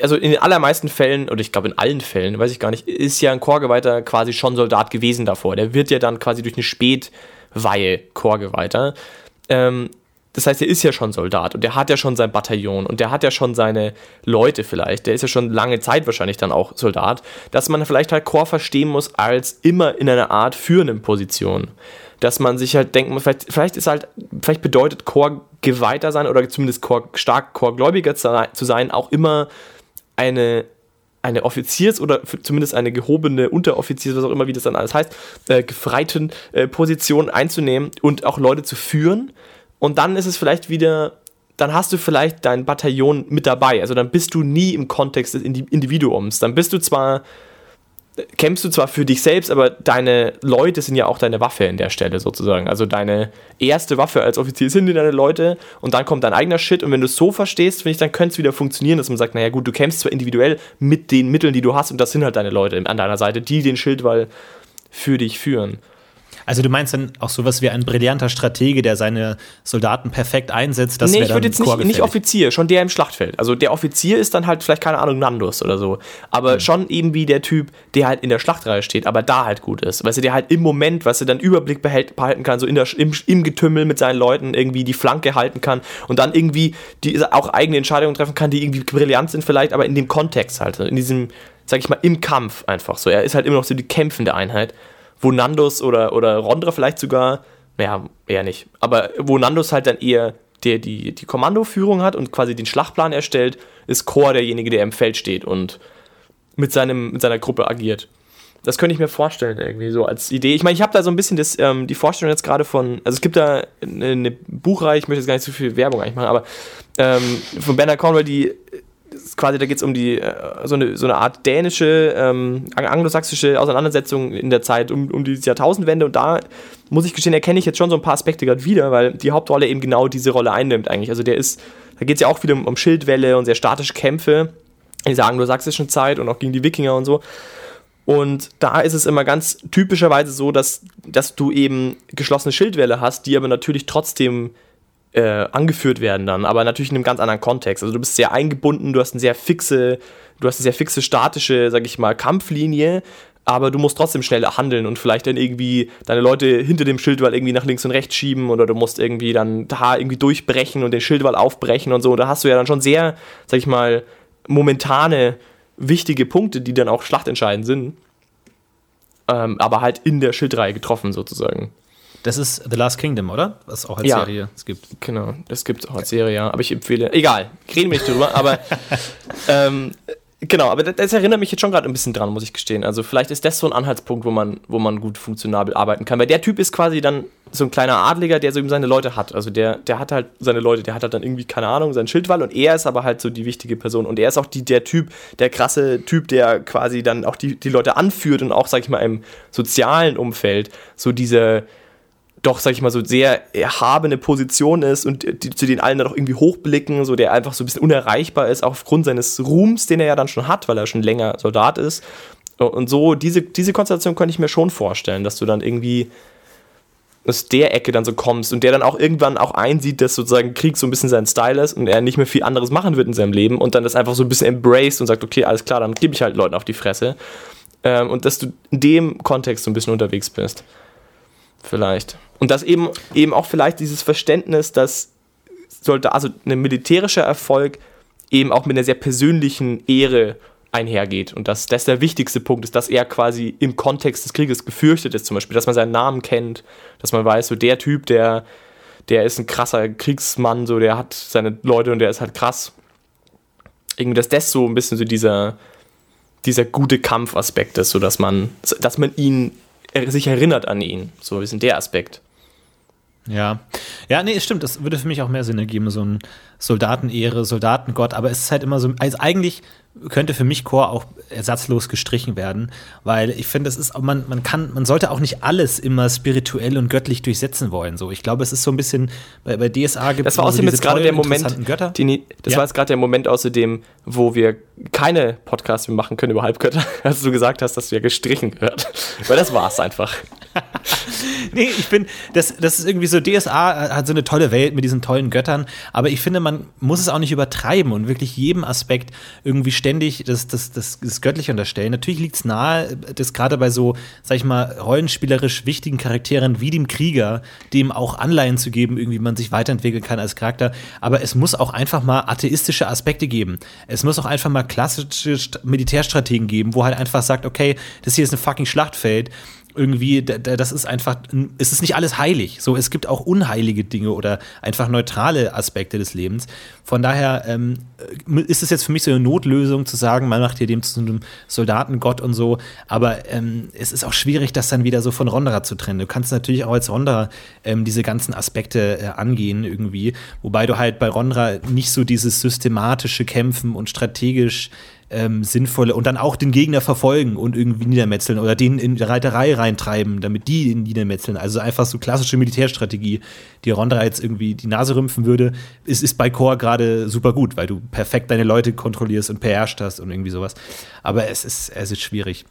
S2: also in den allermeisten Fällen, oder ich glaube in allen Fällen, weiß ich gar nicht, ist ja ein Chorgeweihter quasi schon Soldat gewesen davor. Der wird ja dann quasi durch eine Spätweihe Chorgeweihter. Ähm, das heißt, er ist ja schon Soldat und der hat ja schon sein Bataillon und der hat ja schon seine Leute vielleicht. Der ist ja schon lange Zeit wahrscheinlich dann auch Soldat, dass man vielleicht halt Chor verstehen muss als immer in einer Art führenden Position. Dass man sich halt denkt, vielleicht, vielleicht ist halt, vielleicht bedeutet Chor geweihter sein oder zumindest Chor, stark Chorgläubiger zu sein, auch immer eine, eine Offiziers- oder zumindest eine gehobene Unteroffiziers, was auch immer, wie das dann alles heißt, äh, gefreiten äh, Position einzunehmen und auch Leute zu führen. Und dann ist es vielleicht wieder, dann hast du vielleicht dein Bataillon mit dabei. Also dann bist du nie im Kontext des Individuums. Dann bist du zwar kämpfst du zwar für dich selbst, aber deine Leute sind ja auch deine Waffe in der Stelle sozusagen. Also deine erste Waffe als Offizier sind deine Leute und dann kommt dein eigener Shit und wenn du es so verstehst, finde ich, dann könnte es wieder funktionieren, dass man sagt, naja gut, du kämpfst zwar individuell mit den Mitteln, die du hast und das sind halt deine Leute an deiner Seite, die den Schildwall für dich führen.
S3: Also du meinst dann auch sowas wie ein brillanter Stratege, der seine Soldaten perfekt einsetzt?
S2: Das nee, ich würde jetzt nicht, nicht Offizier, schon der im Schlachtfeld. Also der Offizier ist dann halt vielleicht, keine Ahnung, Nandus oder so. Aber mhm. schon eben wie der Typ, der halt in der Schlachtreihe steht, aber da halt gut ist. Weißt du, der halt im Moment, was er dann Überblick behält, behalten kann, so in der, im, im Getümmel mit seinen Leuten irgendwie die Flanke halten kann und dann irgendwie die auch eigene Entscheidungen treffen kann, die irgendwie brillant sind vielleicht, aber in dem Kontext halt, in diesem, sag ich mal, im Kampf einfach so. Er ist halt immer noch so die kämpfende Einheit wo Nandos oder, oder Rondra vielleicht sogar, naja, eher nicht, aber wo Nandos halt dann eher der die, die Kommandoführung hat und quasi den Schlachtplan erstellt, ist Chor derjenige, der im Feld steht und mit, seinem, mit seiner Gruppe agiert. Das könnte ich mir vorstellen, irgendwie so als Idee. Ich meine, ich habe da so ein bisschen das, ähm, die Vorstellung jetzt gerade von, also es gibt da eine, eine, Buchreihe, ich möchte jetzt gar nicht so viel Werbung eigentlich machen, aber ähm, von Bernard Cornwell, die quasi, da geht es um die äh, so, eine, so eine Art dänische, ähm, anglosächsische Auseinandersetzung in der Zeit um, um die Jahrtausendwende und da muss ich gestehen, erkenne ich jetzt schon so ein paar Aspekte gerade wieder, weil die Hauptrolle eben genau diese Rolle einnimmt eigentlich. Also der ist, da geht es ja auch wieder um, um Schildwälle und sehr statische Kämpfe in dieser anglosächsischen Zeit und auch gegen die Wikinger und so. Und da ist es immer ganz typischerweise so, dass, dass du eben geschlossene Schildwälle hast, die aber natürlich trotzdem äh, angeführt werden dann, aber natürlich in einem ganz anderen Kontext. Also du bist sehr eingebunden, du hast eine sehr fixe, du hast eine sehr fixe statische, sag ich mal, Kampflinie, aber du musst trotzdem schnell handeln und vielleicht dann irgendwie deine Leute hinter dem Schildwall irgendwie nach links und rechts schieben oder du musst irgendwie dann da irgendwie durchbrechen und den Schildwall aufbrechen und so. Und da hast du ja dann schon sehr, sag ich mal, momentane wichtige Punkte, die dann auch schlachtentscheidend sind. Ähm, aber halt in der Schildreihe getroffen sozusagen.
S3: Das ist The Last Kingdom, oder? Was auch als
S2: ja,
S3: Serie
S2: es gibt. Genau, das gibt es auch als Serie, ja. Aber ich empfehle, egal, reden wir nicht drüber, aber ähm, genau, aber das, das, erinnert mich jetzt schon gerade ein bisschen dran, muss ich gestehen. Also vielleicht ist das so ein Anhaltspunkt, wo man, wo man gut funktionabel arbeiten kann. Weil der Typ ist quasi dann so ein kleiner Adliger, der so eben seine Leute hat. Also der, der hat halt seine Leute, der hat halt dann irgendwie, keine Ahnung, seinen Schildwall und er ist aber halt so die wichtige Person. Und er ist auch die, der Typ, der krasse Typ, der quasi dann auch die, die Leute anführt und auch, sag ich mal, im sozialen Umfeld so diese doch, sag ich mal, so sehr erhabene Position ist und die, zu denen allen dann auch irgendwie hochblicken, so der einfach so ein bisschen unerreichbar ist, auch aufgrund seines Ruhms, den er ja dann schon hat, weil er schon länger Soldat ist. Und so, diese, diese Konstellation könnte ich mir schon vorstellen, dass du dann irgendwie aus der Ecke dann so kommst und der dann auch irgendwann auch einsieht, dass sozusagen Krieg so ein bisschen sein Style ist und er nicht mehr viel anderes machen wird in seinem Leben und dann das einfach so ein bisschen embraced und sagt, okay, alles klar, dann gebe ich halt Leuten auf die Fresse. Ähm, und dass du in dem Kontext so ein bisschen unterwegs bist. Vielleicht. Und dass eben, eben auch vielleicht dieses Verständnis, dass sollte, also ein militärischer Erfolg eben auch mit einer sehr persönlichen Ehre einhergeht. Und dass das der wichtigste Punkt ist, dass er quasi im Kontext des Krieges gefürchtet ist, zum Beispiel, dass man seinen Namen kennt, dass man weiß, so der Typ, der, der ist ein krasser Kriegsmann, so der hat seine Leute und der ist halt krass. Irgendwie, dass das so ein bisschen so dieser, dieser gute Kampfaspekt ist, so dass man, dass man ihn sich erinnert an ihn. So ist der Aspekt.
S3: Ja. Ja, nee, stimmt. Das würde für mich auch mehr Sinn ergeben, so ein Soldatenehre, Soldatengott. Aber es ist halt immer so, also eigentlich könnte für mich Chor auch ersatzlos gestrichen werden, weil ich finde, es ist, man, man kann, man sollte auch nicht alles immer spirituell und göttlich durchsetzen wollen. So, ich glaube, es ist so ein bisschen bei, bei DSA
S2: gibt es. Das war außerdem jetzt gerade der Moment, Götter. Die, das ja. war jetzt gerade der Moment außerdem, wo wir keine Podcasts mehr machen können über Halbgötter, als du gesagt hast, dass du ja gestrichen gehört. Weil das war es einfach.
S3: nee, ich finde, das, das ist irgendwie so, DSA hat so eine tolle Welt mit diesen tollen Göttern, aber ich finde, man muss es auch nicht übertreiben und wirklich jedem Aspekt irgendwie ständig das, das, das, das Göttliche unterstellen. Natürlich liegt es nahe, dass gerade bei so, sag ich mal, rollenspielerisch wichtigen Charakteren wie dem Krieger, dem auch Anleihen zu geben, irgendwie man sich weiterentwickeln kann als Charakter. Aber es muss auch einfach mal atheistische Aspekte geben. Es muss auch einfach mal klassische Militärstrategien geben, wo halt einfach sagt, okay, das hier ist ein fucking Schlachtfeld irgendwie, das ist einfach, es ist nicht alles heilig. So, es gibt auch unheilige Dinge oder einfach neutrale Aspekte des Lebens. Von daher ähm, ist es jetzt für mich so eine Notlösung zu sagen, man macht hier dem zu einem Soldatengott und so. Aber ähm, es ist auch schwierig, das dann wieder so von Ronderer zu trennen. Du kannst natürlich auch als Ronderer ähm, diese ganzen Aspekte äh, angehen irgendwie. Wobei du halt bei Ronderer nicht so dieses systematische Kämpfen und strategisch ähm, sinnvolle und dann auch den Gegner verfolgen und irgendwie niedermetzeln oder den in die Reiterei reintreiben, damit die ihn niedermetzeln. Also einfach so klassische Militärstrategie, die Ronda jetzt irgendwie die Nase rümpfen würde, ist, ist bei Core gerade super gut, weil du perfekt deine Leute kontrollierst und beherrscht hast und irgendwie sowas. Aber es ist, es ist schwierig.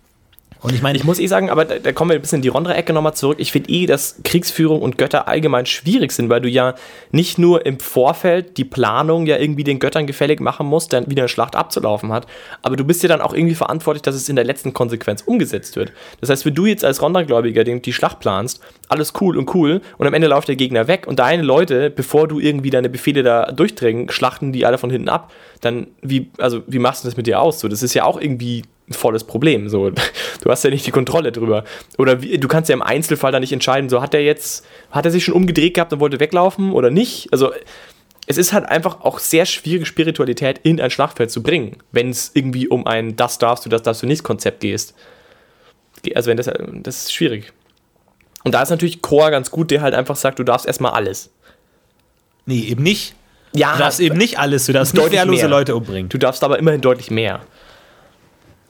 S2: Und ich meine, ich muss eh sagen, aber da, da kommen wir ein bisschen in die Rondra-Ecke nochmal zurück. Ich finde eh, dass Kriegsführung und Götter allgemein schwierig sind, weil du ja nicht nur im Vorfeld die Planung ja irgendwie den Göttern gefällig machen musst, dann wieder eine Schlacht abzulaufen hat, aber du bist ja dann auch irgendwie verantwortlich, dass es in der letzten Konsequenz umgesetzt wird. Das heißt, wenn du jetzt als Rondra-Gläubiger die Schlacht planst, alles cool und cool und am Ende läuft der Gegner weg und deine Leute, bevor du irgendwie deine Befehle da durchdringen, schlachten die alle von hinten ab, dann wie, also wie machst du das mit dir aus? So, das ist ja auch irgendwie volles Problem. So, du hast ja nicht die Kontrolle drüber. Oder wie, du kannst ja im Einzelfall dann nicht entscheiden, so hat er jetzt, hat er sich schon umgedreht gehabt und wollte weglaufen oder nicht? Also es ist halt einfach auch sehr schwierige Spiritualität in ein Schlachtfeld zu bringen, wenn es irgendwie um ein das darfst du, das darfst du nicht Konzept gehst. Also wenn das, das ist schwierig. Und da ist natürlich Chor ganz gut, der halt einfach sagt, du darfst erstmal alles.
S3: Nee, eben nicht.
S2: Ja,
S3: du darfst eben nicht alles, du darfst nicht wehrlose Leute umbringen.
S2: Du darfst aber immerhin deutlich mehr.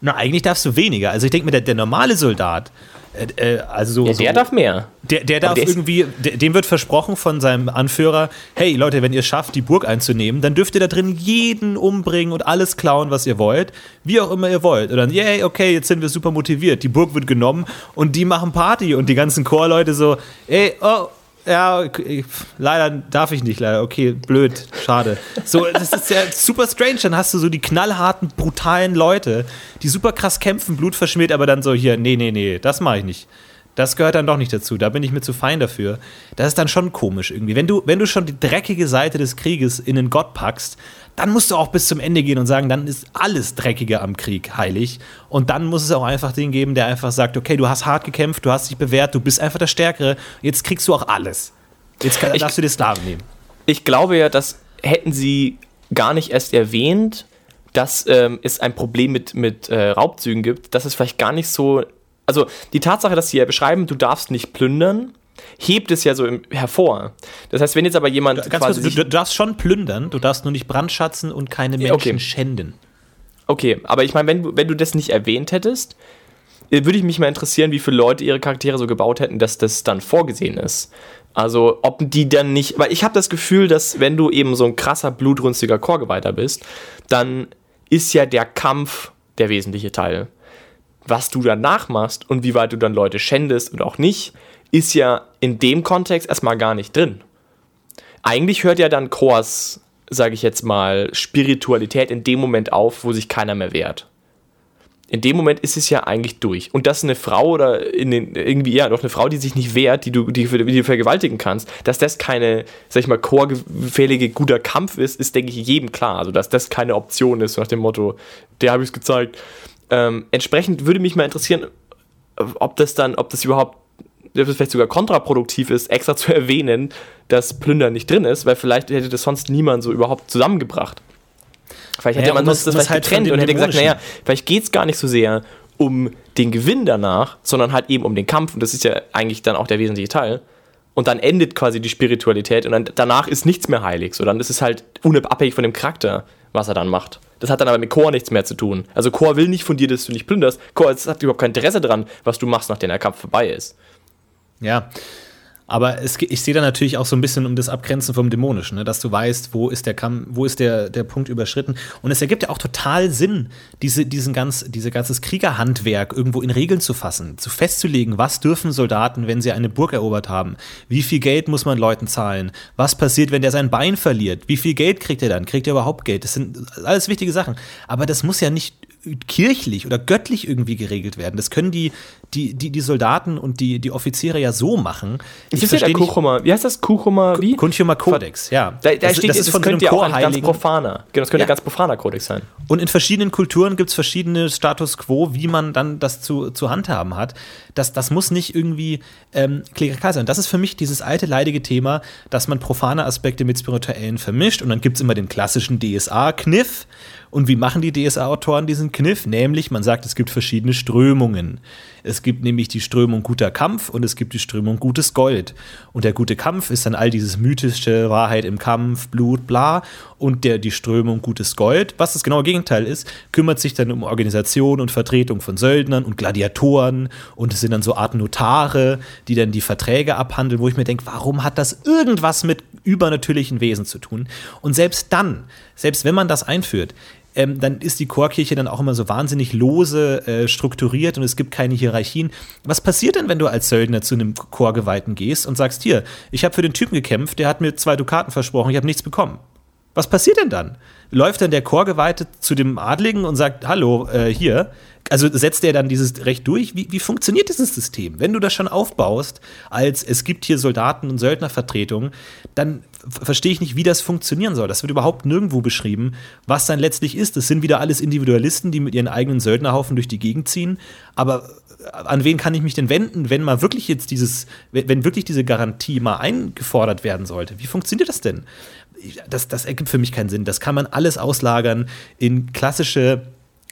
S3: Na, eigentlich darfst du weniger. Also ich denke mir, der, der normale Soldat, äh, äh also so,
S2: ja, der
S3: so,
S2: darf mehr.
S3: Der, der darf der irgendwie, dem wird versprochen von seinem Anführer, hey Leute, wenn ihr es schafft, die Burg einzunehmen, dann dürft ihr da drin jeden umbringen und alles klauen, was ihr wollt, wie auch immer ihr wollt. Und dann, yay, okay, jetzt sind wir super motiviert. Die Burg wird genommen und die machen Party und die ganzen Chorleute so, ey, oh, ja, leider darf ich nicht, leider. Okay, blöd, schade. So, das ist ja super strange. Dann hast du so die knallharten, brutalen Leute, die super krass kämpfen, Blut verschmiert, aber dann so hier, nee, nee, nee, das mache ich nicht. Das gehört dann doch nicht dazu. Da bin ich mir zu fein dafür. Das ist dann schon komisch irgendwie. Wenn du, wenn du schon die dreckige Seite des Krieges in den Gott packst, dann musst du auch bis zum Ende gehen und sagen, dann ist alles Dreckige am Krieg heilig. Und dann muss es auch einfach den geben, der einfach sagt, okay, du hast hart gekämpft, du hast dich bewährt, du bist einfach der Stärkere, jetzt kriegst du auch alles. Jetzt kann, darfst du dir Sklaven nehmen.
S2: Ich glaube ja, das hätten sie gar nicht erst erwähnt, dass ähm, es ein Problem mit, mit äh, Raubzügen gibt, dass es vielleicht gar nicht so. Also die Tatsache, dass sie ja beschreiben, du darfst nicht plündern, hebt es ja so im, hervor. Das heißt, wenn jetzt aber jemand.
S3: Ganz quasi kurz, du, du, darfst schon plündern, du darfst nur nicht brandschatzen und keine Menschen okay. schänden.
S2: Okay, aber ich meine, wenn, wenn du das nicht erwähnt hättest, äh, würde ich mich mal interessieren, wie viele Leute ihre Charaktere so gebaut hätten, dass das dann vorgesehen ist. Also, ob die dann nicht. Weil ich habe das Gefühl, dass, wenn du eben so ein krasser, blutrünstiger Chorgeweihter bist, dann ist ja der Kampf der wesentliche Teil. Was du danach machst und wie weit du dann Leute schändest und auch nicht, ist ja in dem Kontext erstmal gar nicht drin. Eigentlich hört ja dann Kors, sage ich jetzt mal, Spiritualität in dem Moment auf, wo sich keiner mehr wehrt. In dem Moment ist es ja eigentlich durch. Und dass eine Frau oder in den, irgendwie, ja, doch eine Frau, die sich nicht wehrt, die du, die, die du vergewaltigen kannst, dass das keine, sag ich mal, chorgefällige guter Kampf ist, ist, denke ich, jedem klar. Also, dass das keine Option ist, nach dem Motto, der habe ich es gezeigt. Ähm, entsprechend würde mich mal interessieren, ob das dann, ob das überhaupt vielleicht sogar kontraproduktiv ist, extra zu erwähnen, dass Plündern nicht drin ist, weil vielleicht hätte das sonst niemand so überhaupt zusammengebracht. Vielleicht hätte ja, man sonst das, das halt getrennt und hätte gesagt, naja, vielleicht geht es gar nicht so sehr um den Gewinn danach, sondern halt eben um den Kampf und das ist ja eigentlich dann auch der wesentliche Teil. Und dann endet quasi die Spiritualität und dann, danach ist nichts mehr heilig. So, dann ist es halt unabhängig von dem Charakter, was er dann macht. Das hat dann aber mit Chor nichts mehr zu tun. Also Chor will nicht von dir, dass du nicht plünderst. Chor hat überhaupt kein Interesse dran, was du machst, nachdem der Kampf vorbei ist.
S3: Ja. Aber es, ich sehe da natürlich auch so ein bisschen um das Abgrenzen vom Dämonischen, ne? dass du weißt, wo ist der Kamm, wo ist der, der Punkt überschritten. Und es ergibt ja auch total Sinn, diese, diesen ganz, diese ganzes Kriegerhandwerk irgendwo in Regeln zu fassen, zu festzulegen, was dürfen Soldaten, wenn sie eine Burg erobert haben, wie viel Geld muss man Leuten zahlen, was passiert, wenn der sein Bein verliert, wie viel Geld kriegt er dann, kriegt er überhaupt Geld, das sind alles wichtige Sachen. Aber das muss ja nicht kirchlich oder göttlich irgendwie geregelt werden. Das können die, die, die, die Soldaten und die, die Offiziere ja so machen.
S2: Ich ist ja der Kuchuma, wie heißt das? Kuchuma, wie?
S3: Kunchuma Kodex, ja.
S2: Da, da das, steht, das, ist von das könnte ja auch ein ganz profaner, genau, das könnte ja. ein ganz profaner Kodex sein.
S3: Und in verschiedenen Kulturen gibt es verschiedene Status Quo, wie man dann das zu, zu handhaben hat. Das, das muss nicht irgendwie ähm, klerikal sein. Das ist für mich dieses alte leidige Thema, dass man profane Aspekte mit spirituellen vermischt und dann gibt es immer den klassischen DSA-Kniff und wie machen die DSA-Autoren diesen Kniff? Nämlich, man sagt, es gibt verschiedene Strömungen. Es gibt nämlich die Strömung guter Kampf und es gibt die Strömung gutes Gold. Und der gute Kampf ist dann all dieses mythische Wahrheit im Kampf, Blut, bla. Und der, die Strömung gutes Gold, was das genaue Gegenteil ist, kümmert sich dann um Organisation und Vertretung von Söldnern und Gladiatoren. Und es sind dann so Art Notare, die dann die Verträge abhandeln, wo ich mir denke, warum hat das irgendwas mit übernatürlichen Wesen zu tun? Und selbst dann, selbst wenn man das einführt, ähm, dann ist die Chorkirche dann auch immer so wahnsinnig lose äh, strukturiert und es gibt keine Hierarchien. Was passiert denn, wenn du als Söldner zu einem Chorgeweihten gehst und sagst, hier, ich habe für den Typen gekämpft, der hat mir zwei Dukaten versprochen, ich habe nichts bekommen? Was passiert denn dann? Läuft dann der Chorgeweihte zu dem Adligen und sagt, hallo, äh, hier, also setzt er dann dieses Recht durch? Wie, wie funktioniert dieses System? Wenn du das schon aufbaust, als es gibt hier Soldaten- und Söldnervertretungen, dann verstehe ich nicht, wie das funktionieren soll. Das wird überhaupt nirgendwo beschrieben, was dann letztlich ist. Das sind wieder alles Individualisten, die mit ihren eigenen Söldnerhaufen durch die Gegend ziehen. Aber äh, an wen kann ich mich denn wenden, wenn mal wirklich jetzt dieses, wenn wirklich diese Garantie mal eingefordert werden sollte? Wie funktioniert das denn? Das, das ergibt für mich keinen Sinn. Das kann man alles auslagern in klassische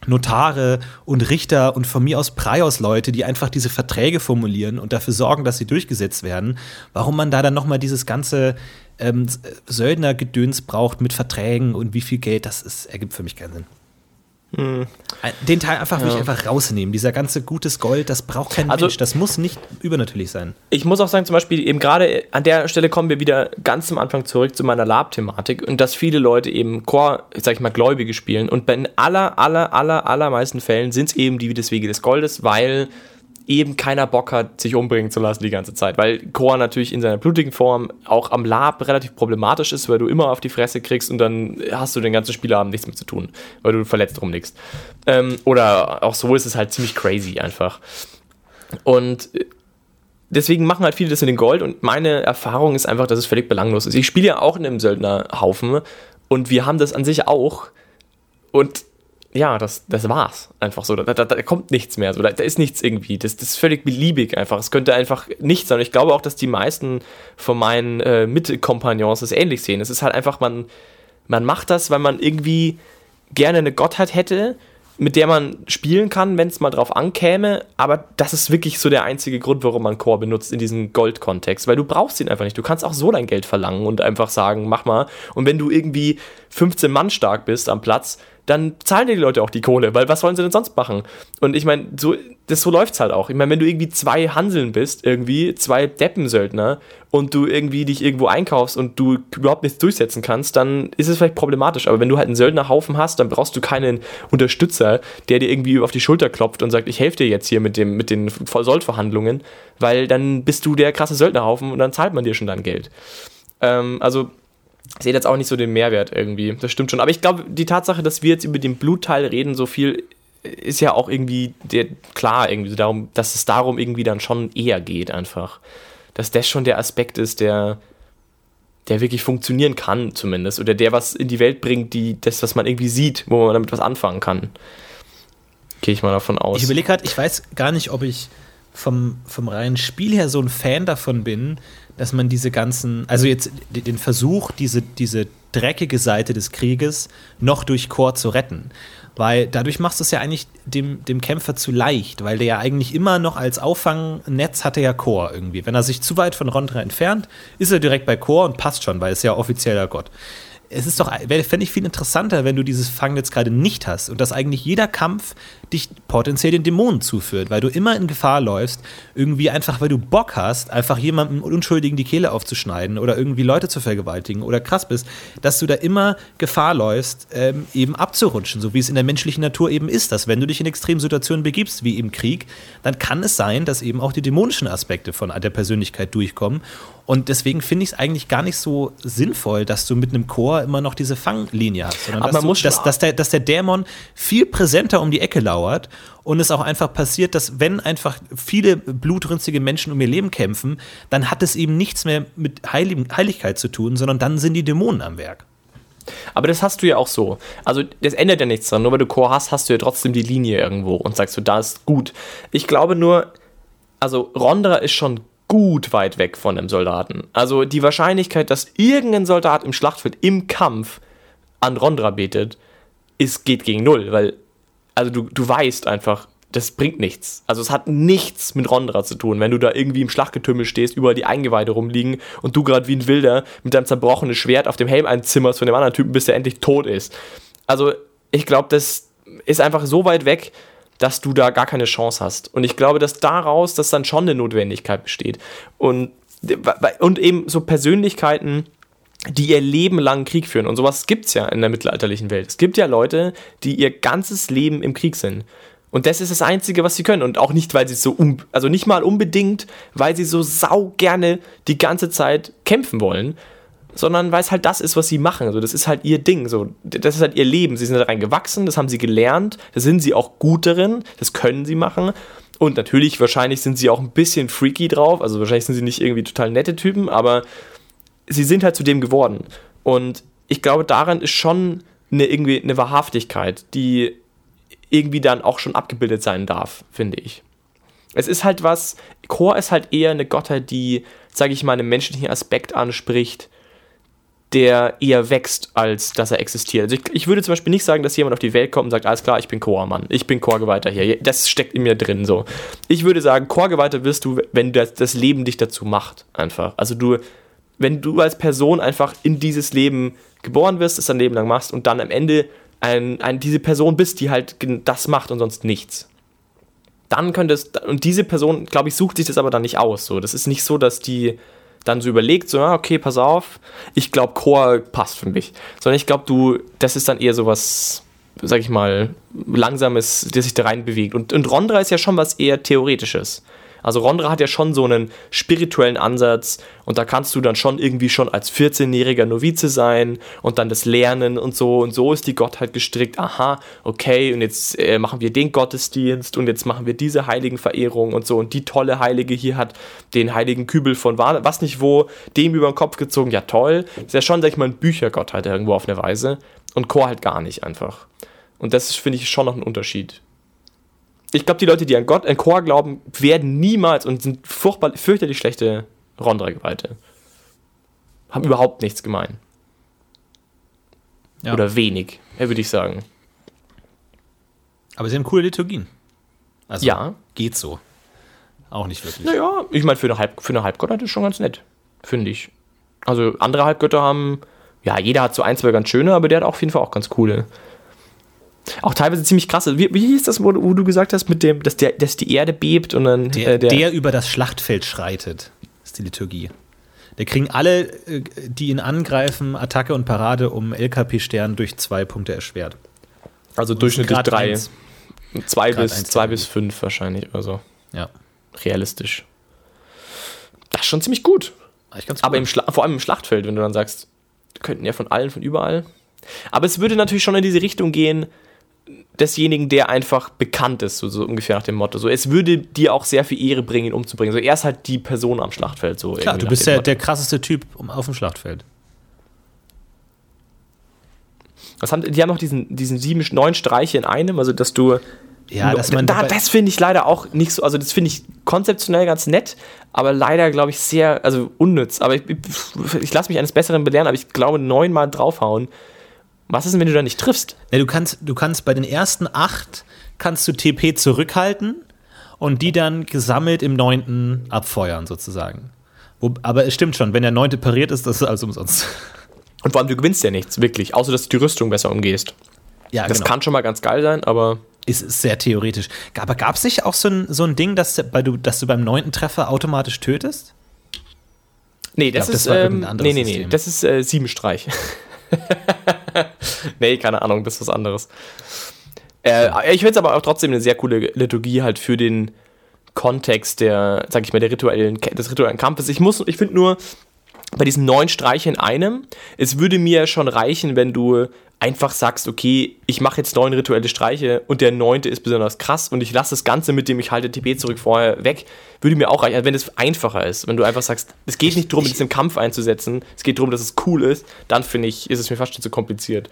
S3: Notare und Richter und von mir aus Preios-Leute, die einfach diese Verträge formulieren und dafür sorgen, dass sie durchgesetzt werden. Warum man da dann nochmal dieses ganze ähm, Söldnergedöns braucht mit Verträgen und wie viel Geld, das ist, ergibt für mich keinen Sinn. Hm. Den Teil einfach, ja. einfach rausnehmen. Dieser ganze gutes Gold, das braucht kein also, Mensch. Das muss nicht übernatürlich sein.
S2: Ich muss auch sagen, zum Beispiel, eben gerade an der Stelle kommen wir wieder ganz am Anfang zurück zu meiner Lab-Thematik und dass viele Leute eben Core, sag ich mal, Gläubige spielen. Und bei den aller, aller, aller, allermeisten Fällen sind es eben die des Wege des Goldes, weil eben keiner Bock hat, sich umbringen zu lassen die ganze Zeit. Weil Core natürlich in seiner blutigen Form auch am Lab relativ problematisch ist, weil du immer auf die Fresse kriegst und dann hast du den ganzen Spielabend nichts mehr zu tun, weil du verletzt rumliegst. Ähm, oder auch so ist es halt ziemlich crazy einfach. Und deswegen machen halt viele das mit dem Gold und meine Erfahrung ist einfach, dass es völlig belanglos ist. Ich spiele ja auch in einem Söldnerhaufen und wir haben das an sich auch. Und ja, das, das war's. Einfach so. Da, da, da kommt nichts mehr. So. Da, da, ist nichts irgendwie. Das, das ist völlig beliebig einfach. Es könnte einfach nichts sein. Ich glaube auch, dass die meisten von meinen äh, Mitkompagnons das ähnlich sehen. Es ist halt einfach, man, man macht das, weil man irgendwie gerne eine Gottheit hätte, mit der man spielen kann, wenn es mal drauf ankäme. Aber das ist wirklich so der einzige Grund, warum man Core benutzt in diesem Gold-Kontext. Weil du brauchst ihn einfach nicht. Du kannst auch so dein Geld verlangen und einfach sagen, mach mal. Und wenn du irgendwie 15 Mann stark bist am Platz, dann zahlen dir die Leute auch die Kohle, weil was wollen sie denn sonst machen? Und ich meine, so, das, so läuft's halt auch. Ich meine, wenn du irgendwie zwei Hanseln bist, irgendwie, zwei Deppensöldner und du irgendwie dich irgendwo einkaufst und du überhaupt nichts durchsetzen kannst, dann ist es vielleicht problematisch. Aber wenn du halt einen Söldnerhaufen hast, dann brauchst du keinen Unterstützer, der dir irgendwie auf die Schulter klopft und sagt, ich helfe dir jetzt hier mit, dem, mit den Soldverhandlungen, weil dann bist du der krasse Söldnerhaufen und dann zahlt man dir schon dein Geld. Ähm, also sehe jetzt auch nicht so den Mehrwert irgendwie. Das stimmt schon. Aber ich glaube, die Tatsache, dass wir jetzt über den Blutteil reden, so viel, ist ja auch irgendwie der, klar, irgendwie darum, dass es darum irgendwie dann schon eher geht, einfach. Dass das schon der Aspekt ist, der, der wirklich funktionieren kann, zumindest. Oder der was in die Welt bringt, die, das, was man irgendwie sieht, wo man damit was anfangen kann. Gehe ich mal davon aus.
S3: Ich überlege gerade, ich weiß gar nicht, ob ich vom, vom reinen Spiel her so ein Fan davon bin, dass man diese ganzen, also jetzt den Versuch, diese, diese dreckige Seite des Krieges noch durch Chor zu retten. Weil dadurch machst du es ja eigentlich dem, dem Kämpfer zu leicht, weil der ja eigentlich immer noch als Auffangnetz hat er ja Chor irgendwie. Wenn er sich zu weit von Rondra entfernt, ist er direkt bei Chor und passt schon, weil es ja offizieller Gott es ist doch, fände ich viel interessanter, wenn du dieses Fangnetz gerade nicht hast und dass eigentlich jeder Kampf dich potenziell den Dämonen zuführt, weil du immer in Gefahr läufst, irgendwie einfach, weil du Bock hast, einfach jemandem Unschuldigen die Kehle aufzuschneiden oder irgendwie Leute zu vergewaltigen oder krass bist, dass du da immer Gefahr läufst, ähm, eben abzurutschen, so wie es in der menschlichen Natur eben ist, dass wenn du dich in extremen Situationen begibst, wie im Krieg, dann kann es sein, dass eben auch die dämonischen Aspekte von der Persönlichkeit durchkommen und deswegen finde ich es eigentlich gar nicht so sinnvoll, dass du mit einem Chor immer noch diese Fanglinie hast, sondern
S2: Aber
S3: dass,
S2: man
S3: du,
S2: muss
S3: dass,
S2: schon-
S3: dass, der, dass der Dämon viel präsenter um die Ecke lauert und es auch einfach passiert, dass wenn einfach viele blutrünstige Menschen um ihr Leben kämpfen, dann hat es eben nichts mehr mit Heilig Heiligkeit zu tun, sondern dann sind die Dämonen am Werk.
S2: Aber das hast du ja auch so. Also, das ändert ja nichts dran. Nur weil du Chor hast, hast du ja trotzdem die Linie irgendwo und sagst du, da ist gut. Ich glaube nur, also Rondra ist schon gut weit weg von dem Soldaten. Also die Wahrscheinlichkeit, dass irgendein Soldat im Schlachtfeld im Kampf an Rondra betet, ist, geht gegen null, weil, also du, du weißt einfach, das bringt nichts. Also es hat nichts mit Rondra zu tun, wenn du da irgendwie im Schlachtgetümmel stehst, überall die Eingeweide rumliegen und du gerade wie ein Wilder mit deinem zerbrochenen Schwert auf dem Helm einzimmerst von dem anderen Typen, bis der endlich tot ist. Also ich glaube, das ist einfach so weit weg, dass du da gar keine Chance hast. Und ich glaube, dass daraus, dass dann schon eine Notwendigkeit besteht. Und, und eben so Persönlichkeiten, die ihr Leben lang Krieg führen. Und sowas gibt es ja in der mittelalterlichen Welt. Es gibt ja Leute, die ihr ganzes Leben im Krieg sind. Und das ist das Einzige, was sie können. Und auch nicht, weil sie so, um, also nicht mal unbedingt, weil sie so sau gerne die ganze Zeit kämpfen wollen, sondern weil es halt das ist, was sie machen. Also das ist halt ihr Ding. So, das ist halt ihr Leben. Sie sind da rein gewachsen, das haben sie gelernt, da sind sie auch gut darin, das können sie machen. Und natürlich, wahrscheinlich sind sie auch ein bisschen freaky drauf. Also wahrscheinlich sind sie nicht irgendwie total nette Typen, aber sie sind halt zu dem geworden. Und ich glaube, daran ist schon eine, irgendwie eine Wahrhaftigkeit, die irgendwie dann auch schon abgebildet sein darf, finde ich. Es ist halt was, Chor ist halt eher eine Gottheit, die, sage ich mal, einen menschlichen Aspekt anspricht, der eher wächst, als dass er existiert. Also ich, ich würde zum Beispiel nicht sagen, dass jemand auf die Welt kommt und sagt, alles klar, ich bin Chormann, ich bin Chorgeweihter hier. Das steckt in mir drin so. Ich würde sagen, Chorgeweihter wirst du, wenn das, das Leben dich dazu macht, einfach. Also du, wenn du als Person einfach in dieses Leben geboren wirst, es dein Leben lang machst und dann am Ende ein, ein, diese Person bist, die halt das macht und sonst nichts. Dann könnte es, und diese Person, glaube ich, sucht sich das aber dann nicht aus. So. Das ist nicht so, dass die dann so überlegt, so, ah, okay, pass auf, ich glaube, Chor passt für mich. Sondern ich glaube, du, das ist dann eher so was, sag ich mal, langsames, der sich da rein bewegt. Und, und Rondra ist ja schon was eher Theoretisches. Also Rondra hat ja schon so einen spirituellen Ansatz und da kannst du dann schon irgendwie schon als 14-jähriger Novize sein und dann das lernen und so und so ist die Gottheit gestrickt. Aha, okay, und jetzt äh, machen wir den Gottesdienst und jetzt machen wir diese heiligen Verehrung und so und die tolle Heilige hier hat den heiligen Kübel von Wa- was nicht wo, dem über den Kopf gezogen. Ja, toll. Ist ja schon, sag ich mal, ein Büchergottheit irgendwo auf eine Weise und Chor halt gar nicht einfach. Und das finde ich, schon noch ein Unterschied ich glaube, die Leute, die an Gott, an Chor glauben, werden niemals und sind furchtbar, fürchterlich schlechte Rondra-Geweihte. Haben überhaupt nichts gemein.
S3: Ja.
S2: Oder wenig, würde ich sagen.
S3: Aber sie haben coole Liturgien. Also
S2: Ja.
S3: geht so. Auch nicht wirklich.
S2: Naja, ich meine, für eine, Halb, für eine Halbgottheit ist schon ganz nett, finde ich. Also andere Halbgötter haben, ja, jeder hat so ein, zwei ganz schöne, aber der hat auch auf jeden Fall auch ganz coole. Auch teilweise ziemlich krasse. Wie, wie hieß das, wo, wo du gesagt hast, mit dem, dass, der, dass die Erde bebt und dann
S3: Der,
S2: äh,
S3: der, über das Schlachtfeld schreitet, ist die Liturgie. Da kriegen alle, äh, die ihn angreifen, Attacke und Parade um LKP-Stern durch zwei Punkte erschwert.
S2: also durchschnittlich drei.
S3: eins.
S2: Zwei
S3: Grad
S2: bis,
S3: eins
S2: zwei bis fünf wahrscheinlich oder so.
S3: Ja.
S2: Realistisch. Das ist schon ziemlich gut. Aber im Schla vor allem im Schlachtfeld, wenn du dann sagst, könnten ja von allen, von überall. Aber es würde natürlich schon in diese Richtung gehen, desjenigen, der einfach bekannt ist, so, so ungefähr nach dem Motto. So, es würde dir auch sehr viel Ehre bringen, ihn umzubringen. So, er ist halt die Person am Schlachtfeld. So
S3: Klar, du bist
S2: dem
S3: der,
S2: Motto.
S3: der krasseste Typ auf dem Schlachtfeld.
S2: Was haben, die haben noch diesen, diesen sieben, neun Streiche in einem, also dass du.
S3: Ja, dass man
S2: da, das finde ich leider auch nicht so, also das finde ich konzeptionell ganz nett, aber leider, glaube ich, sehr, also unnütz. Aber ich, ich, ich lasse mich eines Besseren belehren, aber ich glaube, neunmal draufhauen. Was ist denn, wenn du da nicht triffst?
S3: Ja, du, kannst, du kannst bei den ersten acht kannst du TP zurückhalten und die dann gesammelt im neunten abfeuern, sozusagen. Wo, aber es stimmt schon, wenn der neunte pariert ist, das ist alles umsonst.
S2: Und vor allem, du gewinnst ja nichts, wirklich, außer dass du die Rüstung besser umgehst.
S3: Ja,
S2: Das kann schon mal ganz geil sein, aber
S3: Ist, ist sehr theoretisch. Aber gab es nicht auch so ein, so ein Ding, dass, du, dass du beim neunten Treffer automatisch tötest?
S2: nee, das
S3: glaub, das
S2: ist
S3: war
S2: ähm,
S3: irgendein anderes
S2: nee, nee, nee, das ist äh, sieben Streich. nee, keine Ahnung, das ist was anderes. Äh, Ich finde es aber auch trotzdem eine sehr coole Liturgie halt für den Kontext der, sag ich mal, der rituellen, des rituellen Kampfes. Ich muss, ich finde nur, bei diesen neun Streichen in einem, es würde mir schon reichen, wenn du einfach sagst, okay, ich mache jetzt neun rituelle Streiche und der neunte ist besonders krass und ich lasse das Ganze, mit dem ich halte TP zurück vorher weg, würde mir auch reichen, also wenn es einfacher ist. Wenn du einfach sagst, es geht nicht darum, es im Kampf einzusetzen, es geht darum, dass es cool ist, dann finde ich, ist es mir fast schon zu kompliziert.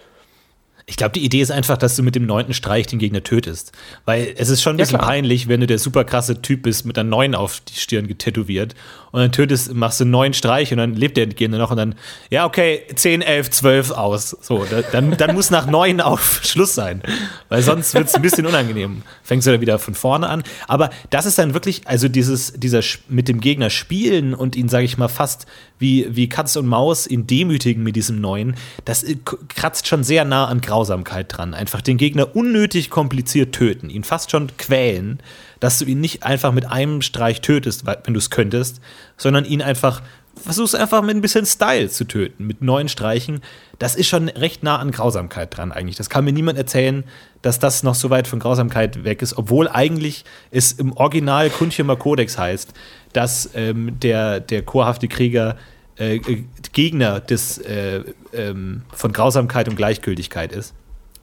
S3: Ich glaube, die Idee ist einfach, dass du mit dem neunten Streich den Gegner tötest. Weil es ist schon ein
S2: Ja,
S3: bisschen
S2: klar.
S3: peinlich, wenn du der super krasse Typ bist mit einer neun auf die Stirn getätowiert und dann tötest, machst du einen neuen Streich und dann lebt der Gegner noch und dann, ja, okay, 10, 11, 12 aus. So, da, dann, dann muss nach neun auf Schluss sein. Weil sonst wird es ein bisschen unangenehm. Fängst du dann wieder von vorne an. Aber das ist dann wirklich, also dieses, dieser mit dem Gegner spielen und ihn, sage ich mal, fast wie, wie Katz und Maus ihn demütigen mit diesem neuen, das äh, kratzt schon sehr nah an Grausamkeit dran. Einfach den Gegner unnötig kompliziert töten, ihn fast schon quälen, dass du ihn nicht einfach mit einem Streich tötest, wenn du es könntest, sondern ihn einfach versuchst einfach mit ein bisschen Style zu töten, mit neuen Streichen. Das ist schon recht nah an Grausamkeit dran eigentlich. Das kann mir niemand erzählen, dass das noch so weit von Grausamkeit weg ist, obwohl eigentlich es im Original Kunchimer Kodex heißt, dass ähm, der, der chorhafte Krieger äh, äh, Gegner des, äh, ähm, von Grausamkeit und Gleichgültigkeit ist.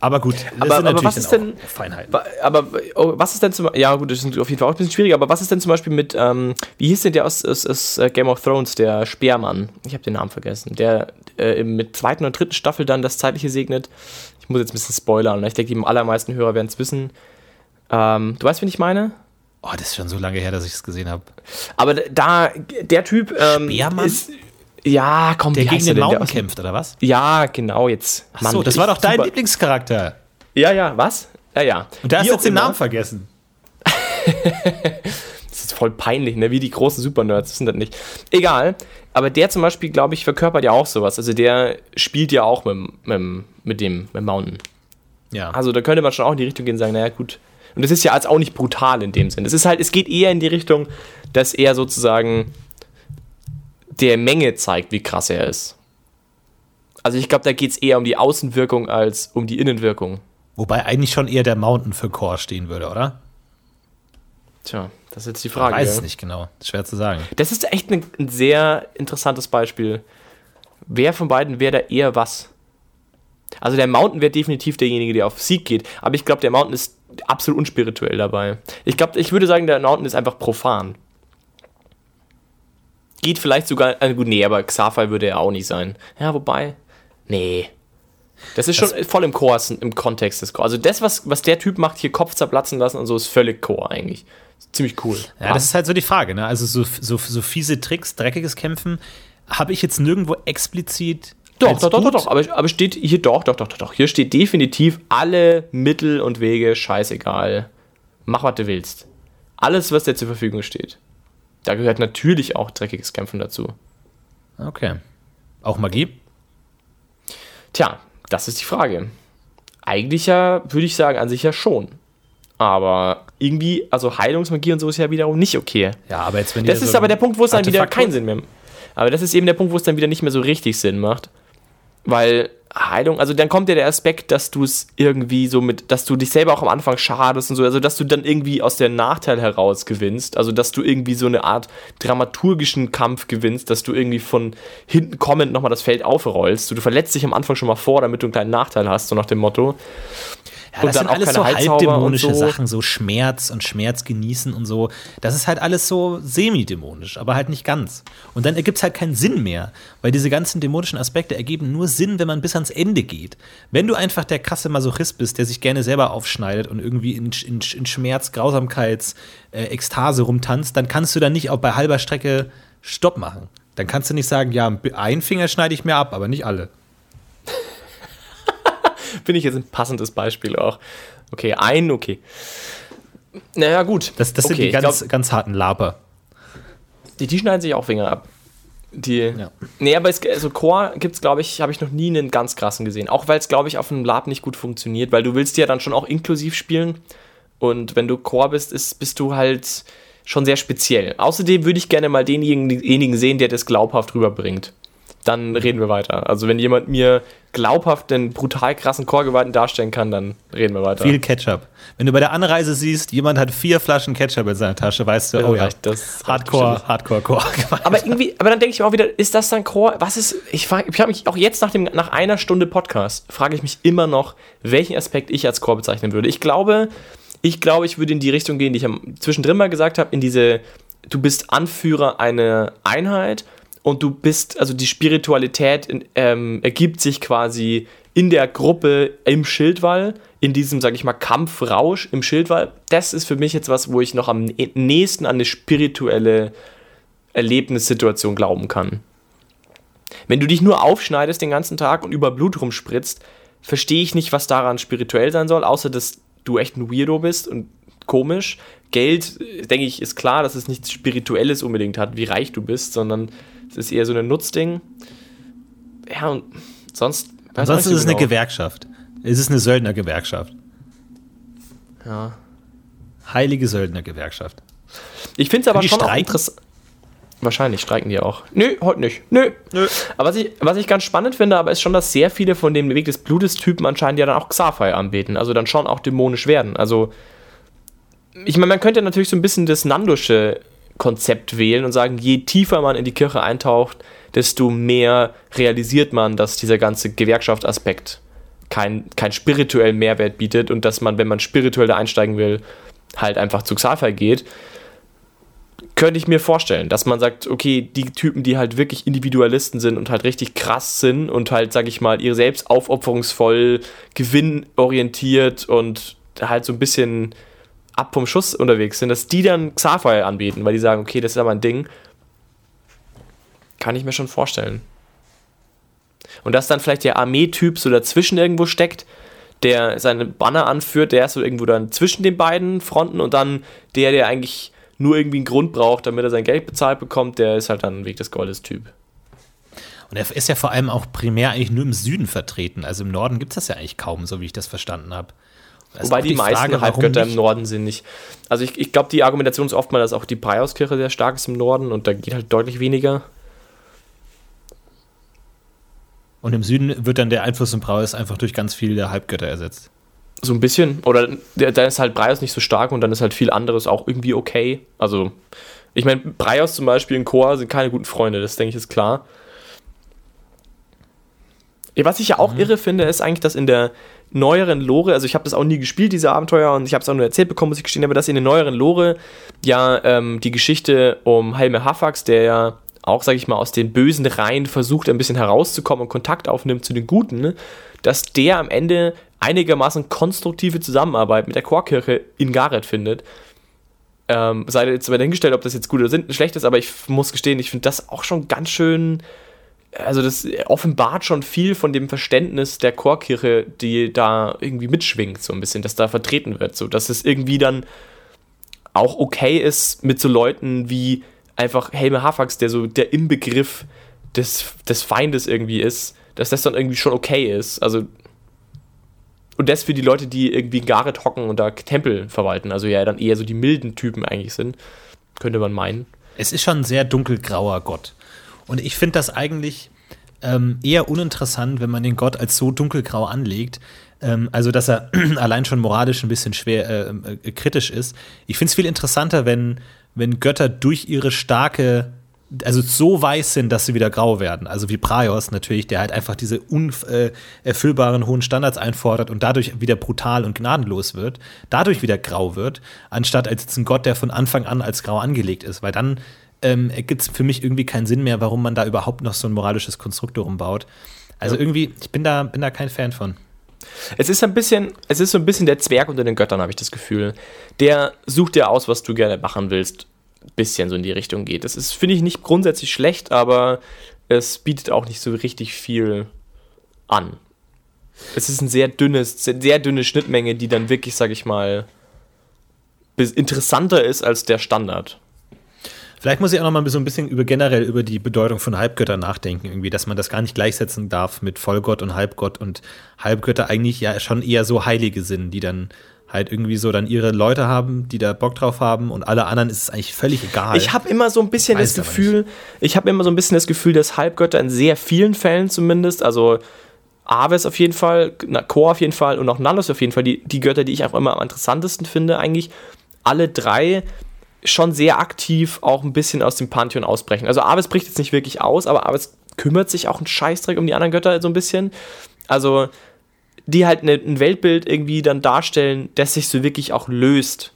S3: Aber gut, das
S2: Aber- aber was
S3: dann
S2: ist denn-
S3: Feinheiten.
S2: Aber oh, was ist denn zum ja gut, das ist auf jeden Fall auch ein bisschen schwieriger, aber was ist denn zum Beispiel mit, ähm, wie hieß denn der aus, aus, aus äh, Game of Thrones, der Speermann? Ich habe den Namen vergessen. Der äh, mit zweiten und dritten Staffel dann das Zeitliche segnet. Ich muss jetzt ein bisschen spoilern, ich denke, die allermeisten Hörer werden es wissen. Ähm, du weißt, wen ich meine?
S3: Oh, das ist schon so lange her, dass ich es gesehen habe.
S2: Aber da, der Typ ähm,
S3: Speermann?
S2: ist. Ja, komm,
S3: Der gegen den Mountain kämpft, oder was?
S2: Ja, genau, jetzt.
S3: Ach so, das war doch dein
S2: super-
S3: Lieblingscharakter.
S2: Ja, ja, was? Ja, ja.
S3: Und da hast du jetzt den
S2: immer.
S3: Namen vergessen.
S2: Das ist voll peinlich, ne? Wie die großen Supernerds wissen das nicht. Egal. Aber der zum Beispiel, glaube ich, verkörpert ja auch sowas. Also der spielt ja auch mit, mit, mit dem mit Mountain.
S3: Ja.
S2: Also da könnte man schon auch in die Richtung gehen und sagen, naja, gut. Und das ist ja als auch nicht brutal in dem Sinn. Es ist halt, es geht eher in die Richtung, dass er sozusagen der Menge zeigt, wie krass er ist. Also ich glaube, da geht es eher um die Außenwirkung als um die Innenwirkung.
S3: Wobei eigentlich schon eher der Mountain für Core stehen würde, oder?
S2: Tja, das ist jetzt die
S3: Ich
S2: Frage.
S3: weiß
S2: ja.
S3: es nicht genau. Schwer zu sagen.
S2: Das ist echt ein, ein sehr interessantes Beispiel. Wer von beiden wäre da eher was? Also der Mountain wäre definitiv derjenige, der auf Sieg geht, aber ich glaube, der Mountain ist absolut unspirituell dabei. Ich glaube, ich würde sagen, der Mountain ist einfach profan. Geht vielleicht sogar, äh, gut, nee, aber Xafai würde er auch nicht sein. Ja, wobei, nee. Das ist schon voll im Chor, im Kontext des Chor. Also das, was, was der Typ macht, hier Kopf zerplatzen lassen und so, ist völlig Chor eigentlich. Ziemlich cool.
S3: Ja, das ist halt so die Frage, ne? Also so, so, so fiese Tricks, dreckiges Kämpfen, habe ich jetzt nirgendwo explizit.
S2: Doch, doch, doch, doch, doch, aber, aber steht hier doch, doch, doch, doch, doch. Hier steht definitiv alle Mittel und Wege, scheißegal. Mach, was du willst. Alles, was dir zur Verfügung steht. Da gehört natürlich auch dreckiges Kämpfen dazu.
S3: Okay. Auch Magie?
S2: Tja, das ist die Frage. Eigentlich ja, würde ich sagen, an sich ja schon. Aber irgendwie, also Heilungsmagie und so ist ja wiederum nicht okay.
S3: Ja, aber jetzt, wenn
S2: Das ist
S3: so
S2: aber der Punkt, wo es dann wieder
S3: Artefakt
S2: keinen Sinn mehr Aber das ist eben der Punkt, wo es dann wieder nicht mehr so richtig Sinn macht. Weil Heilung, also dann kommt ja der Aspekt, dass du es irgendwie so mit, dass du dich selber auch am Anfang schadest und so, also dass du dann irgendwie aus der Nachteil heraus gewinnst, also dass du irgendwie so eine Art dramaturgischen Kampf gewinnst, dass du irgendwie von hinten kommend nochmal das Feld aufrollst. Du, du verletzt dich am Anfang schon mal vor, damit du einen kleinen Nachteil hast, so nach dem Motto.
S3: Ja,
S2: Und
S3: das
S2: dann
S3: sind
S2: auch
S3: alles
S2: keine
S3: so halbdämonische
S2: so.
S3: Sachen, so Schmerz und Schmerz genießen und so. Das ist halt alles so semidämonisch, aber halt nicht ganz. Und dann ergibt es halt keinen Sinn mehr, weil diese ganzen dämonischen Aspekte ergeben nur Sinn, wenn man bis ans Ende geht. Wenn du einfach der krasse Masochist bist, der sich gerne selber aufschneidet und irgendwie in, in, in Schmerz, Grausamkeits, äh, Ekstase rumtanzt, dann kannst du dann nicht auch bei halber Strecke Stopp machen. Dann kannst du nicht sagen, ja, einen Finger schneide ich mir ab, aber nicht alle.
S2: Finde ich jetzt ein passendes Beispiel auch. Okay, ein, okay. Naja, gut.
S3: Das, das sind
S2: okay,
S3: die
S2: ich
S3: ganz,
S2: glaub,
S3: ganz harten Laper.
S2: die, die schneiden sich auch Finger ab. Die.
S3: Ja.
S2: Nee, aber es, also Core gibt es, glaube ich, habe ich noch nie einen ganz krassen gesehen. Auch weil es, glaube ich, auf einem Lab nicht gut funktioniert, weil du willst ja dann schon auch inklusiv spielen. Und wenn du Core bist, ist, bist du halt schon sehr speziell. Außerdem würde ich gerne mal denjenigen denjenigen sehen, der das glaubhaft rüberbringt. Dann reden wir weiter. Also wenn jemand mir glaubhaft den brutal krassen Chorgewalten darstellen kann, dann reden wir weiter.
S3: Viel Ketchup. Wenn du bei der Anreise siehst, jemand hat vier Flaschen Ketchup in seiner Tasche, weißt du, oh ja,
S2: das
S3: Hardcore, Hardcore, Chor.
S2: Aber irgendwie, aber dann denke ich auch wieder, ist das dann Chor? Was ist, ich frage ich frag mich auch jetzt nach, dem, nach einer Stunde Podcast, frage ich mich immer noch, welchen Aspekt ich als Chor bezeichnen würde. Ich glaube, ich glaube, ich würde in die Richtung gehen, die ich zwischendrin mal gesagt habe, in diese, du bist Anführer einer Einheit und du bist, also die Spiritualität ähm, ergibt sich quasi in der Gruppe im Schildwall, in diesem, sag ich mal, Kampfrausch im Schildwall. Das ist für mich jetzt was, wo ich noch am nächsten an eine spirituelle Erlebnissituation glauben kann. Wenn du dich nur aufschneidest den ganzen Tag und über Blut rumspritzt, verstehe ich nicht, was daran spirituell sein soll, außer dass du echt ein Weirdo bist und komisch. Geld, denke ich, ist klar, dass es nichts Spirituelles unbedingt hat, wie reich du bist, sondern es ist eher so ein Nutzding. Ja, und sonst.
S3: Ansonsten so ist es genau. eine Gewerkschaft. Es ist eine Söldnergewerkschaft.
S2: Ja.
S3: Heilige Söldnergewerkschaft.
S2: Ich finde es aber schon interessant. Wahrscheinlich streiken die auch. Nö, heute nicht. Nö. Nö. Aber was ich, was ich ganz spannend finde, aber ist schon, dass sehr viele von den Weg des Blutes-Typen anscheinend ja dann auch Xaphai anbeten. Also dann schon auch dämonisch werden. Also, ich meine, man könnte natürlich so ein bisschen das Nandusche Konzept wählen und sagen, je tiefer man in die Kirche eintaucht, desto mehr realisiert man, dass dieser ganze Gewerkschaftsaspekt keinen kein spirituellen Mehrwert bietet und dass man, wenn man spirituell da einsteigen will, halt einfach zu Xaphai geht. Könnte ich mir vorstellen, dass man sagt, okay, die Typen, die halt wirklich Individualisten sind und halt richtig krass sind und halt, sag ich mal, ihr selbst aufopferungsvoll, gewinnorientiert und halt so ein bisschen ab vom Schuss unterwegs sind, dass die dann Xaphai anbieten, weil die sagen, okay, das ist aber ein Ding. Kann ich mir schon vorstellen. Und dass dann vielleicht der Armeetyp so dazwischen irgendwo steckt, der seine Banner anführt, der ist so irgendwo dann zwischen den beiden Fronten und dann der, der eigentlich nur irgendwie einen Grund braucht, damit er sein Geld bezahlt bekommt, der ist halt dann Weg des Goldes Typ.
S3: Und er ist ja vor allem auch primär eigentlich nur im Süden vertreten. Also im Norden gibt es das ja eigentlich kaum, so wie ich das verstanden habe.
S2: Wobei die, die meisten Frage, Halbgötter im Norden sind nicht. Also ich, ich glaube, die Argumentation ist oftmals, dass auch die Preiauskirche sehr stark ist im Norden und da geht halt deutlich weniger.
S3: Und im Süden wird dann der Einfluss im Brauhaus einfach durch ganz viele Halbgötter ersetzt.
S2: So ein bisschen. Oder da ist halt Breihaus nicht so stark und dann ist halt viel anderes auch irgendwie okay. Also, ich meine, Breihaus zum Beispiel in Chor sind keine guten Freunde, das denke ich ist klar. Was ich ja auch mhm. irre finde, ist eigentlich, dass in der neueren Lore, also ich habe das auch nie gespielt, diese Abenteuer, und ich habe es auch nur erzählt bekommen, muss ich gestehen, aber dass in der neueren Lore ja ähm, die Geschichte um Helme Hafax, der ja auch, sage ich mal, aus den bösen Reihen versucht, ein bisschen herauszukommen und Kontakt aufnimmt zu den Guten, ne? dass der am Ende einigermaßen konstruktive Zusammenarbeit mit der Chorkirche in Gareth findet. Ähm, sei jetzt mal dahingestellt, ob das jetzt gut oder schlecht ist, aber ich muss gestehen, ich finde das auch schon ganz schön also das offenbart schon viel von dem Verständnis der Chorkirche, die da irgendwie mitschwingt, so ein bisschen, dass da vertreten wird, so dass es irgendwie dann auch okay ist mit so Leuten wie einfach Helme Hafax, der so der Inbegriff des, des Feindes irgendwie ist, dass das dann irgendwie schon okay ist. Also und das für die Leute, die irgendwie in Gareth hocken und da Tempel verwalten, also ja dann eher so die milden Typen eigentlich sind, könnte man meinen.
S3: Es ist schon ein sehr dunkelgrauer Gott. Und ich finde das eigentlich ähm, eher uninteressant, wenn man den Gott als so dunkelgrau anlegt. Ähm, also, dass er allein schon moralisch ein bisschen schwer äh, äh, kritisch ist. Ich finde es viel interessanter, wenn, wenn Götter durch ihre starke also so weiß sind, dass sie wieder grau werden. Also wie Praios natürlich, der halt einfach diese unerfüllbaren äh, hohen Standards einfordert und dadurch wieder brutal und gnadenlos wird, dadurch wieder grau wird, anstatt als ein Gott, der von Anfang an als grau angelegt ist. Weil dann ähm, gibt es für mich irgendwie keinen Sinn mehr, warum man da überhaupt noch so ein moralisches Konstrukt umbaut. Also ja. irgendwie, ich bin da, bin da kein Fan von.
S2: Es ist ein bisschen, es ist so ein bisschen der Zwerg unter den Göttern, habe ich das Gefühl. Der sucht dir aus, was du gerne machen willst. Bisschen so in die Richtung geht. Das ist, finde ich, nicht grundsätzlich schlecht, aber es bietet auch nicht so richtig viel an. Es ist ein sehr dünnes, sehr dünne Schnittmenge, die dann wirklich, sag ich mal, interessanter ist als der Standard.
S3: Vielleicht muss ich auch noch mal so ein bisschen über generell über die Bedeutung von Halbgöttern nachdenken, irgendwie, dass man das gar nicht gleichsetzen darf mit Vollgott und Halbgott und Halbgötter eigentlich ja schon eher so Heilige sind, die dann halt irgendwie so dann ihre Leute haben, die da Bock drauf haben und alle anderen ist es eigentlich völlig egal.
S2: Ich habe immer so ein bisschen
S3: Weiß
S2: das Gefühl, ich habe immer so ein bisschen das Gefühl, dass Halbgötter in sehr vielen Fällen zumindest, also Aves auf jeden Fall, Chor auf jeden Fall und auch Nalos auf jeden Fall, die, die Götter, die ich auch immer am interessantesten finde, eigentlich alle drei schon sehr aktiv auch ein bisschen aus dem Pantheon ausbrechen. Also Aves bricht jetzt nicht wirklich aus, aber Aves kümmert sich auch einen Scheißdreck um die anderen Götter so ein bisschen. Also die halt ne, ein Weltbild irgendwie dann darstellen, das sich so wirklich auch löst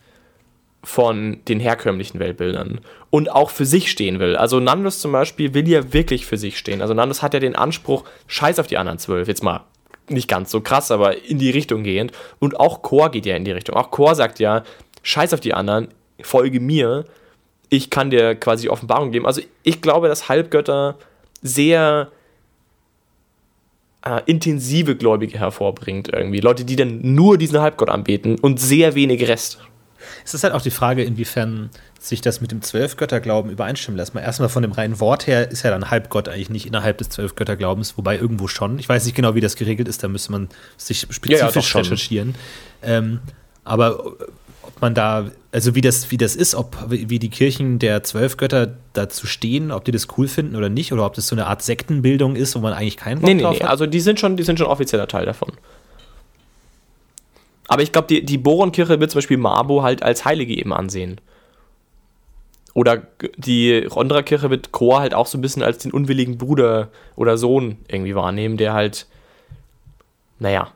S2: von den herkömmlichen Weltbildern und auch für sich stehen will. Also Nandos zum Beispiel will ja wirklich für sich stehen. Also Nandos hat ja den Anspruch, scheiß auf die anderen zwölf, jetzt mal nicht ganz so krass, aber in die Richtung gehend. Und auch Chor geht ja in die Richtung. Auch Chor sagt ja, scheiß auf die anderen, folge mir, ich kann dir quasi Offenbarung geben. Also ich glaube, dass Halbgötter sehr äh, intensive Gläubige hervorbringt irgendwie. Leute, die dann nur diesen Halbgott anbeten und sehr wenig Rest.
S3: Es ist halt auch die Frage, inwiefern sich das mit dem Zwölfgötterglauben übereinstimmen lässt. Mal erstmal von dem reinen Wort her ist ja dann Halbgott eigentlich nicht innerhalb des Zwölfgötterglaubens, wobei irgendwo schon. Ich weiß nicht genau, wie das geregelt ist, da müsste man sich spezifisch
S2: Ja, ja,
S3: recherchieren. Ähm, aber ob man da, also wie das, wie das ist, ob wie die Kirchen der Zwölfgötter dazu stehen, ob die das cool finden oder nicht, oder ob das so eine Art Sektenbildung ist, wo man eigentlich keinen Bock
S2: Nee, nee,
S3: drauf
S2: nee.
S3: hat.
S2: Also die sind schon, die sind schon offizieller Teil davon. Aber ich glaube, die, die Boron-Kirche wird zum Beispiel Mabo halt als Heilige eben ansehen. Oder die Rondra-Kirche wird Chor halt auch so ein bisschen als den unwilligen Bruder oder Sohn irgendwie wahrnehmen, der halt, naja,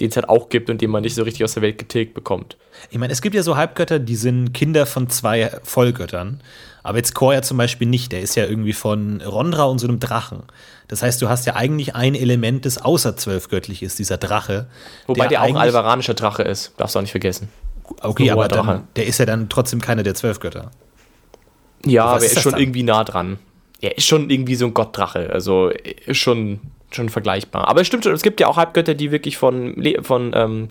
S2: den es halt auch gibt und den man nicht so richtig aus der Welt getilgt bekommt.
S3: Ich meine, es gibt ja so Halbgötter, die sind Kinder von zwei Vollgöttern. Aber jetzt Kor ja zum Beispiel nicht. Der ist ja irgendwie von Rondra und so einem Drachen. Das heißt, du hast ja eigentlich ein Element, das außer zwölfgöttlich ist, dieser Drache.
S2: Wobei der, auch ein alvaranischer Drache ist, darfst du auch nicht vergessen.
S3: Okay, aber dann, der ist ja dann trotzdem keiner der Zwölfgötter.
S2: Ja,
S3: Was
S2: aber
S3: ist
S2: er ist
S3: das
S2: schon
S3: dann?
S2: irgendwie nah dran. Er ist schon irgendwie so ein Gottdrache. Also ist schon, schon vergleichbar. Aber es stimmt schon, es gibt ja auch Halbgötter, die wirklich von, Le- von ähm,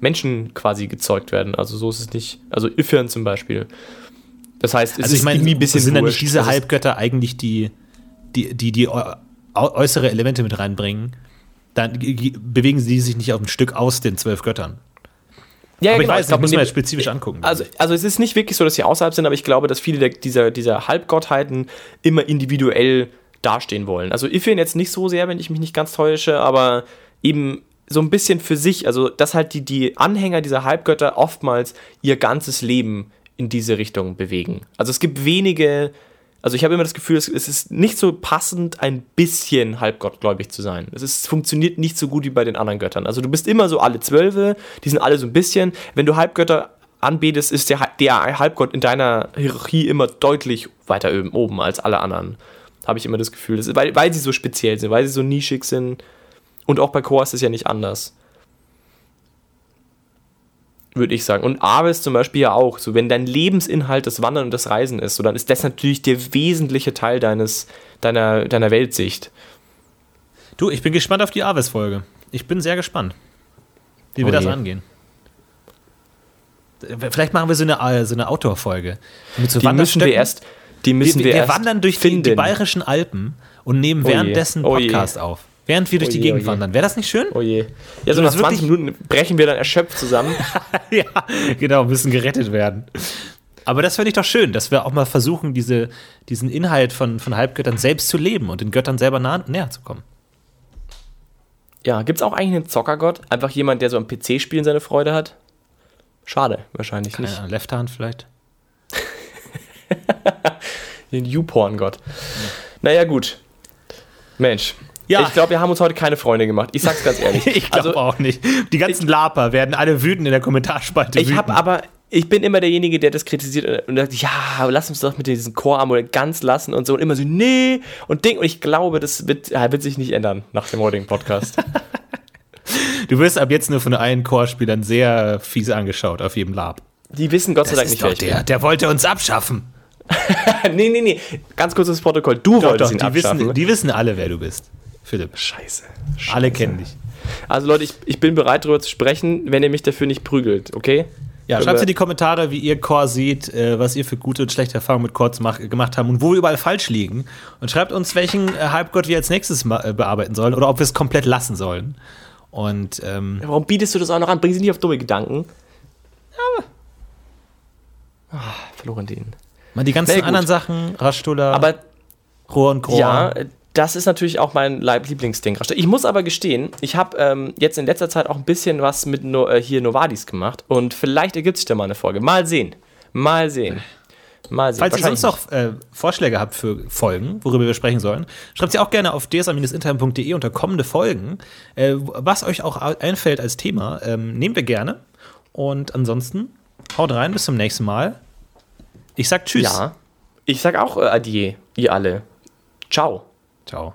S2: Menschen quasi gezeugt werden. Also so ist es nicht. Also Ifern zum Beispiel. Das heißt, es
S3: Also ich meine,
S2: irgendwie ein bisschen
S3: sind dann nicht diese
S2: ist-
S3: Halbgötter eigentlich die, die, die, die äu- äu- äußere Elemente mit reinbringen? Dann bewegen sie sich nicht auf ein Stück aus den zwölf Göttern.
S2: Ja,
S3: aber
S2: genau,
S3: ich weiß,
S2: glaub,
S3: das muss man jetzt spezifisch angucken.
S2: Also, also es ist nicht wirklich so, dass sie außerhalb sind, aber ich glaube, dass viele der, dieser, dieser Halbgottheiten immer individuell dastehen wollen. Also Ifin jetzt nicht so sehr, wenn ich mich nicht ganz täusche, aber eben so ein bisschen für sich, also dass halt die, die Anhänger dieser Halbgötter oftmals ihr ganzes Leben in diese Richtung bewegen. Also es gibt wenige, also ich habe immer das Gefühl, es, ist nicht so passend, ein bisschen halbgottgläubig zu sein. Es ist, funktioniert nicht so gut wie bei den anderen Göttern. Also du bist immer so alle Zwölfe, die sind alle so ein bisschen. Wenn du Halbgötter anbetest, ist der, der Halbgott in deiner Hierarchie immer deutlich weiter oben als alle anderen. Habe ich immer das Gefühl. Das ist, weil, weil sie so speziell sind, weil sie so nischig sind. Und auch bei Chor ist es ja nicht anders. Würde ich sagen. Und Aves zum Beispiel ja auch. So, wenn dein Lebensinhalt das Wandern und das Reisen ist, so, dann ist das natürlich der wesentliche Teil deines, deiner, deiner Weltsicht.
S3: du, ich bin gespannt auf die Aves-Folge. Ich bin sehr gespannt, wie wir
S2: Oh
S3: das angehen. Vielleicht machen wir so eine, äh, so eine Outdoor-Folge. So
S2: Die müssen wir erst. Die müssen
S3: wir,
S2: wir,
S3: wir wandern durch die, die bayerischen Alpen und nehmen
S2: Oh
S3: währenddessen
S2: Oh.
S3: Podcast auf. Während wir durch
S2: Oh
S3: die Gegend
S2: oh
S3: wandern. Wäre das nicht schön?
S2: Oh je. Ja, so nach
S3: bist
S2: 20 Minuten brechen wir dann erschöpft zusammen.
S3: ja, genau, müssen gerettet werden. Aber das finde ich doch schön, dass wir auch mal versuchen, diese, diesen Inhalt von, von Halbgöttern selbst zu leben und den Göttern selber nah, näher zu kommen.
S2: Ja, gibt es auch eigentlich einen Zockergott? Einfach jemand, der so am PC spielen seine Freude hat? Schade, wahrscheinlich
S3: Keine
S2: nicht.
S3: Ahnung, Left Hand vielleicht.
S2: Den YouPorn-Gott. Naja, gut. Mensch.
S3: Ja.
S2: Ich glaube, wir haben uns heute keine Freunde gemacht. Ich sag's ganz ehrlich.
S3: Ich glaube
S2: also,
S3: auch nicht. Die ganzen Laper werden alle wütend in der Kommentarspalte.
S2: ich habe aber, ich bin immer derjenige, der das kritisiert und sagt, ja, lass uns doch mit diesen Chorarm ganz lassen und so. Und immer so, nee. Und Ding. Und ich glaube, das wird, ja, wird sich nicht ändern nach dem heutigen Podcast.
S3: Du wirst ab jetzt nur von allen Chorspielern sehr fies angeschaut auf jedem Lab.
S2: Die wissen Gott sei Dank nicht, wer ich
S3: der, der wollte uns abschaffen.
S2: nee, nee, nee. Ganz kurzes Protokoll. Du
S3: Doch,
S2: wolltest
S3: doch,
S2: ihn
S3: die
S2: abschaffen.
S3: wissen, die wissen alle, wer du bist. Philipp.
S2: Scheiße.
S3: Alle kennen dich.
S2: Also Leute, ich, ich bin bereit, darüber zu sprechen, wenn ihr mich dafür nicht prügelt, okay?
S3: Ja, schreibt in die Kommentare, wie ihr Core seht, äh, was ihr für gute und schlechte Erfahrungen mit mach, gemacht haben und wo wir überall falsch liegen. Und schreibt uns, welchen äh, Halbgott wir als nächstes äh, bearbeiten sollen oder ob wir es komplett lassen sollen. Und ähm,
S2: Warum bietest du das auch noch an? Bring sie nicht auf dumme Gedanken. Florentin.
S3: Mal die ganzen anderen Sachen, Rastulla,
S2: Aber
S3: Rohr und Grohr.
S2: Ja, das ist natürlich auch mein Lieblingsding. Ich muss aber gestehen, ich habe ähm, jetzt in letzter Zeit auch ein bisschen was mit no äh, hier Novadis gemacht und vielleicht ergibt sich da mal eine Folge. Mal sehen. Mal sehen. Mal sehen.
S3: Falls ihr sonst noch äh, Vorschläge habt für Folgen, worüber wir sprechen sollen, schreibt sie auch gerne auf dsa-intern.de unter kommende Folgen. Äh, was euch auch au- einfällt als Thema, ähm, nehmen wir gerne. Und ansonsten, haut rein, bis zum nächsten Mal. Ich sag Tschüss.
S2: Ja. Ich sag auch äh, Adieu, ihr alle. Ciao.
S3: Ciao.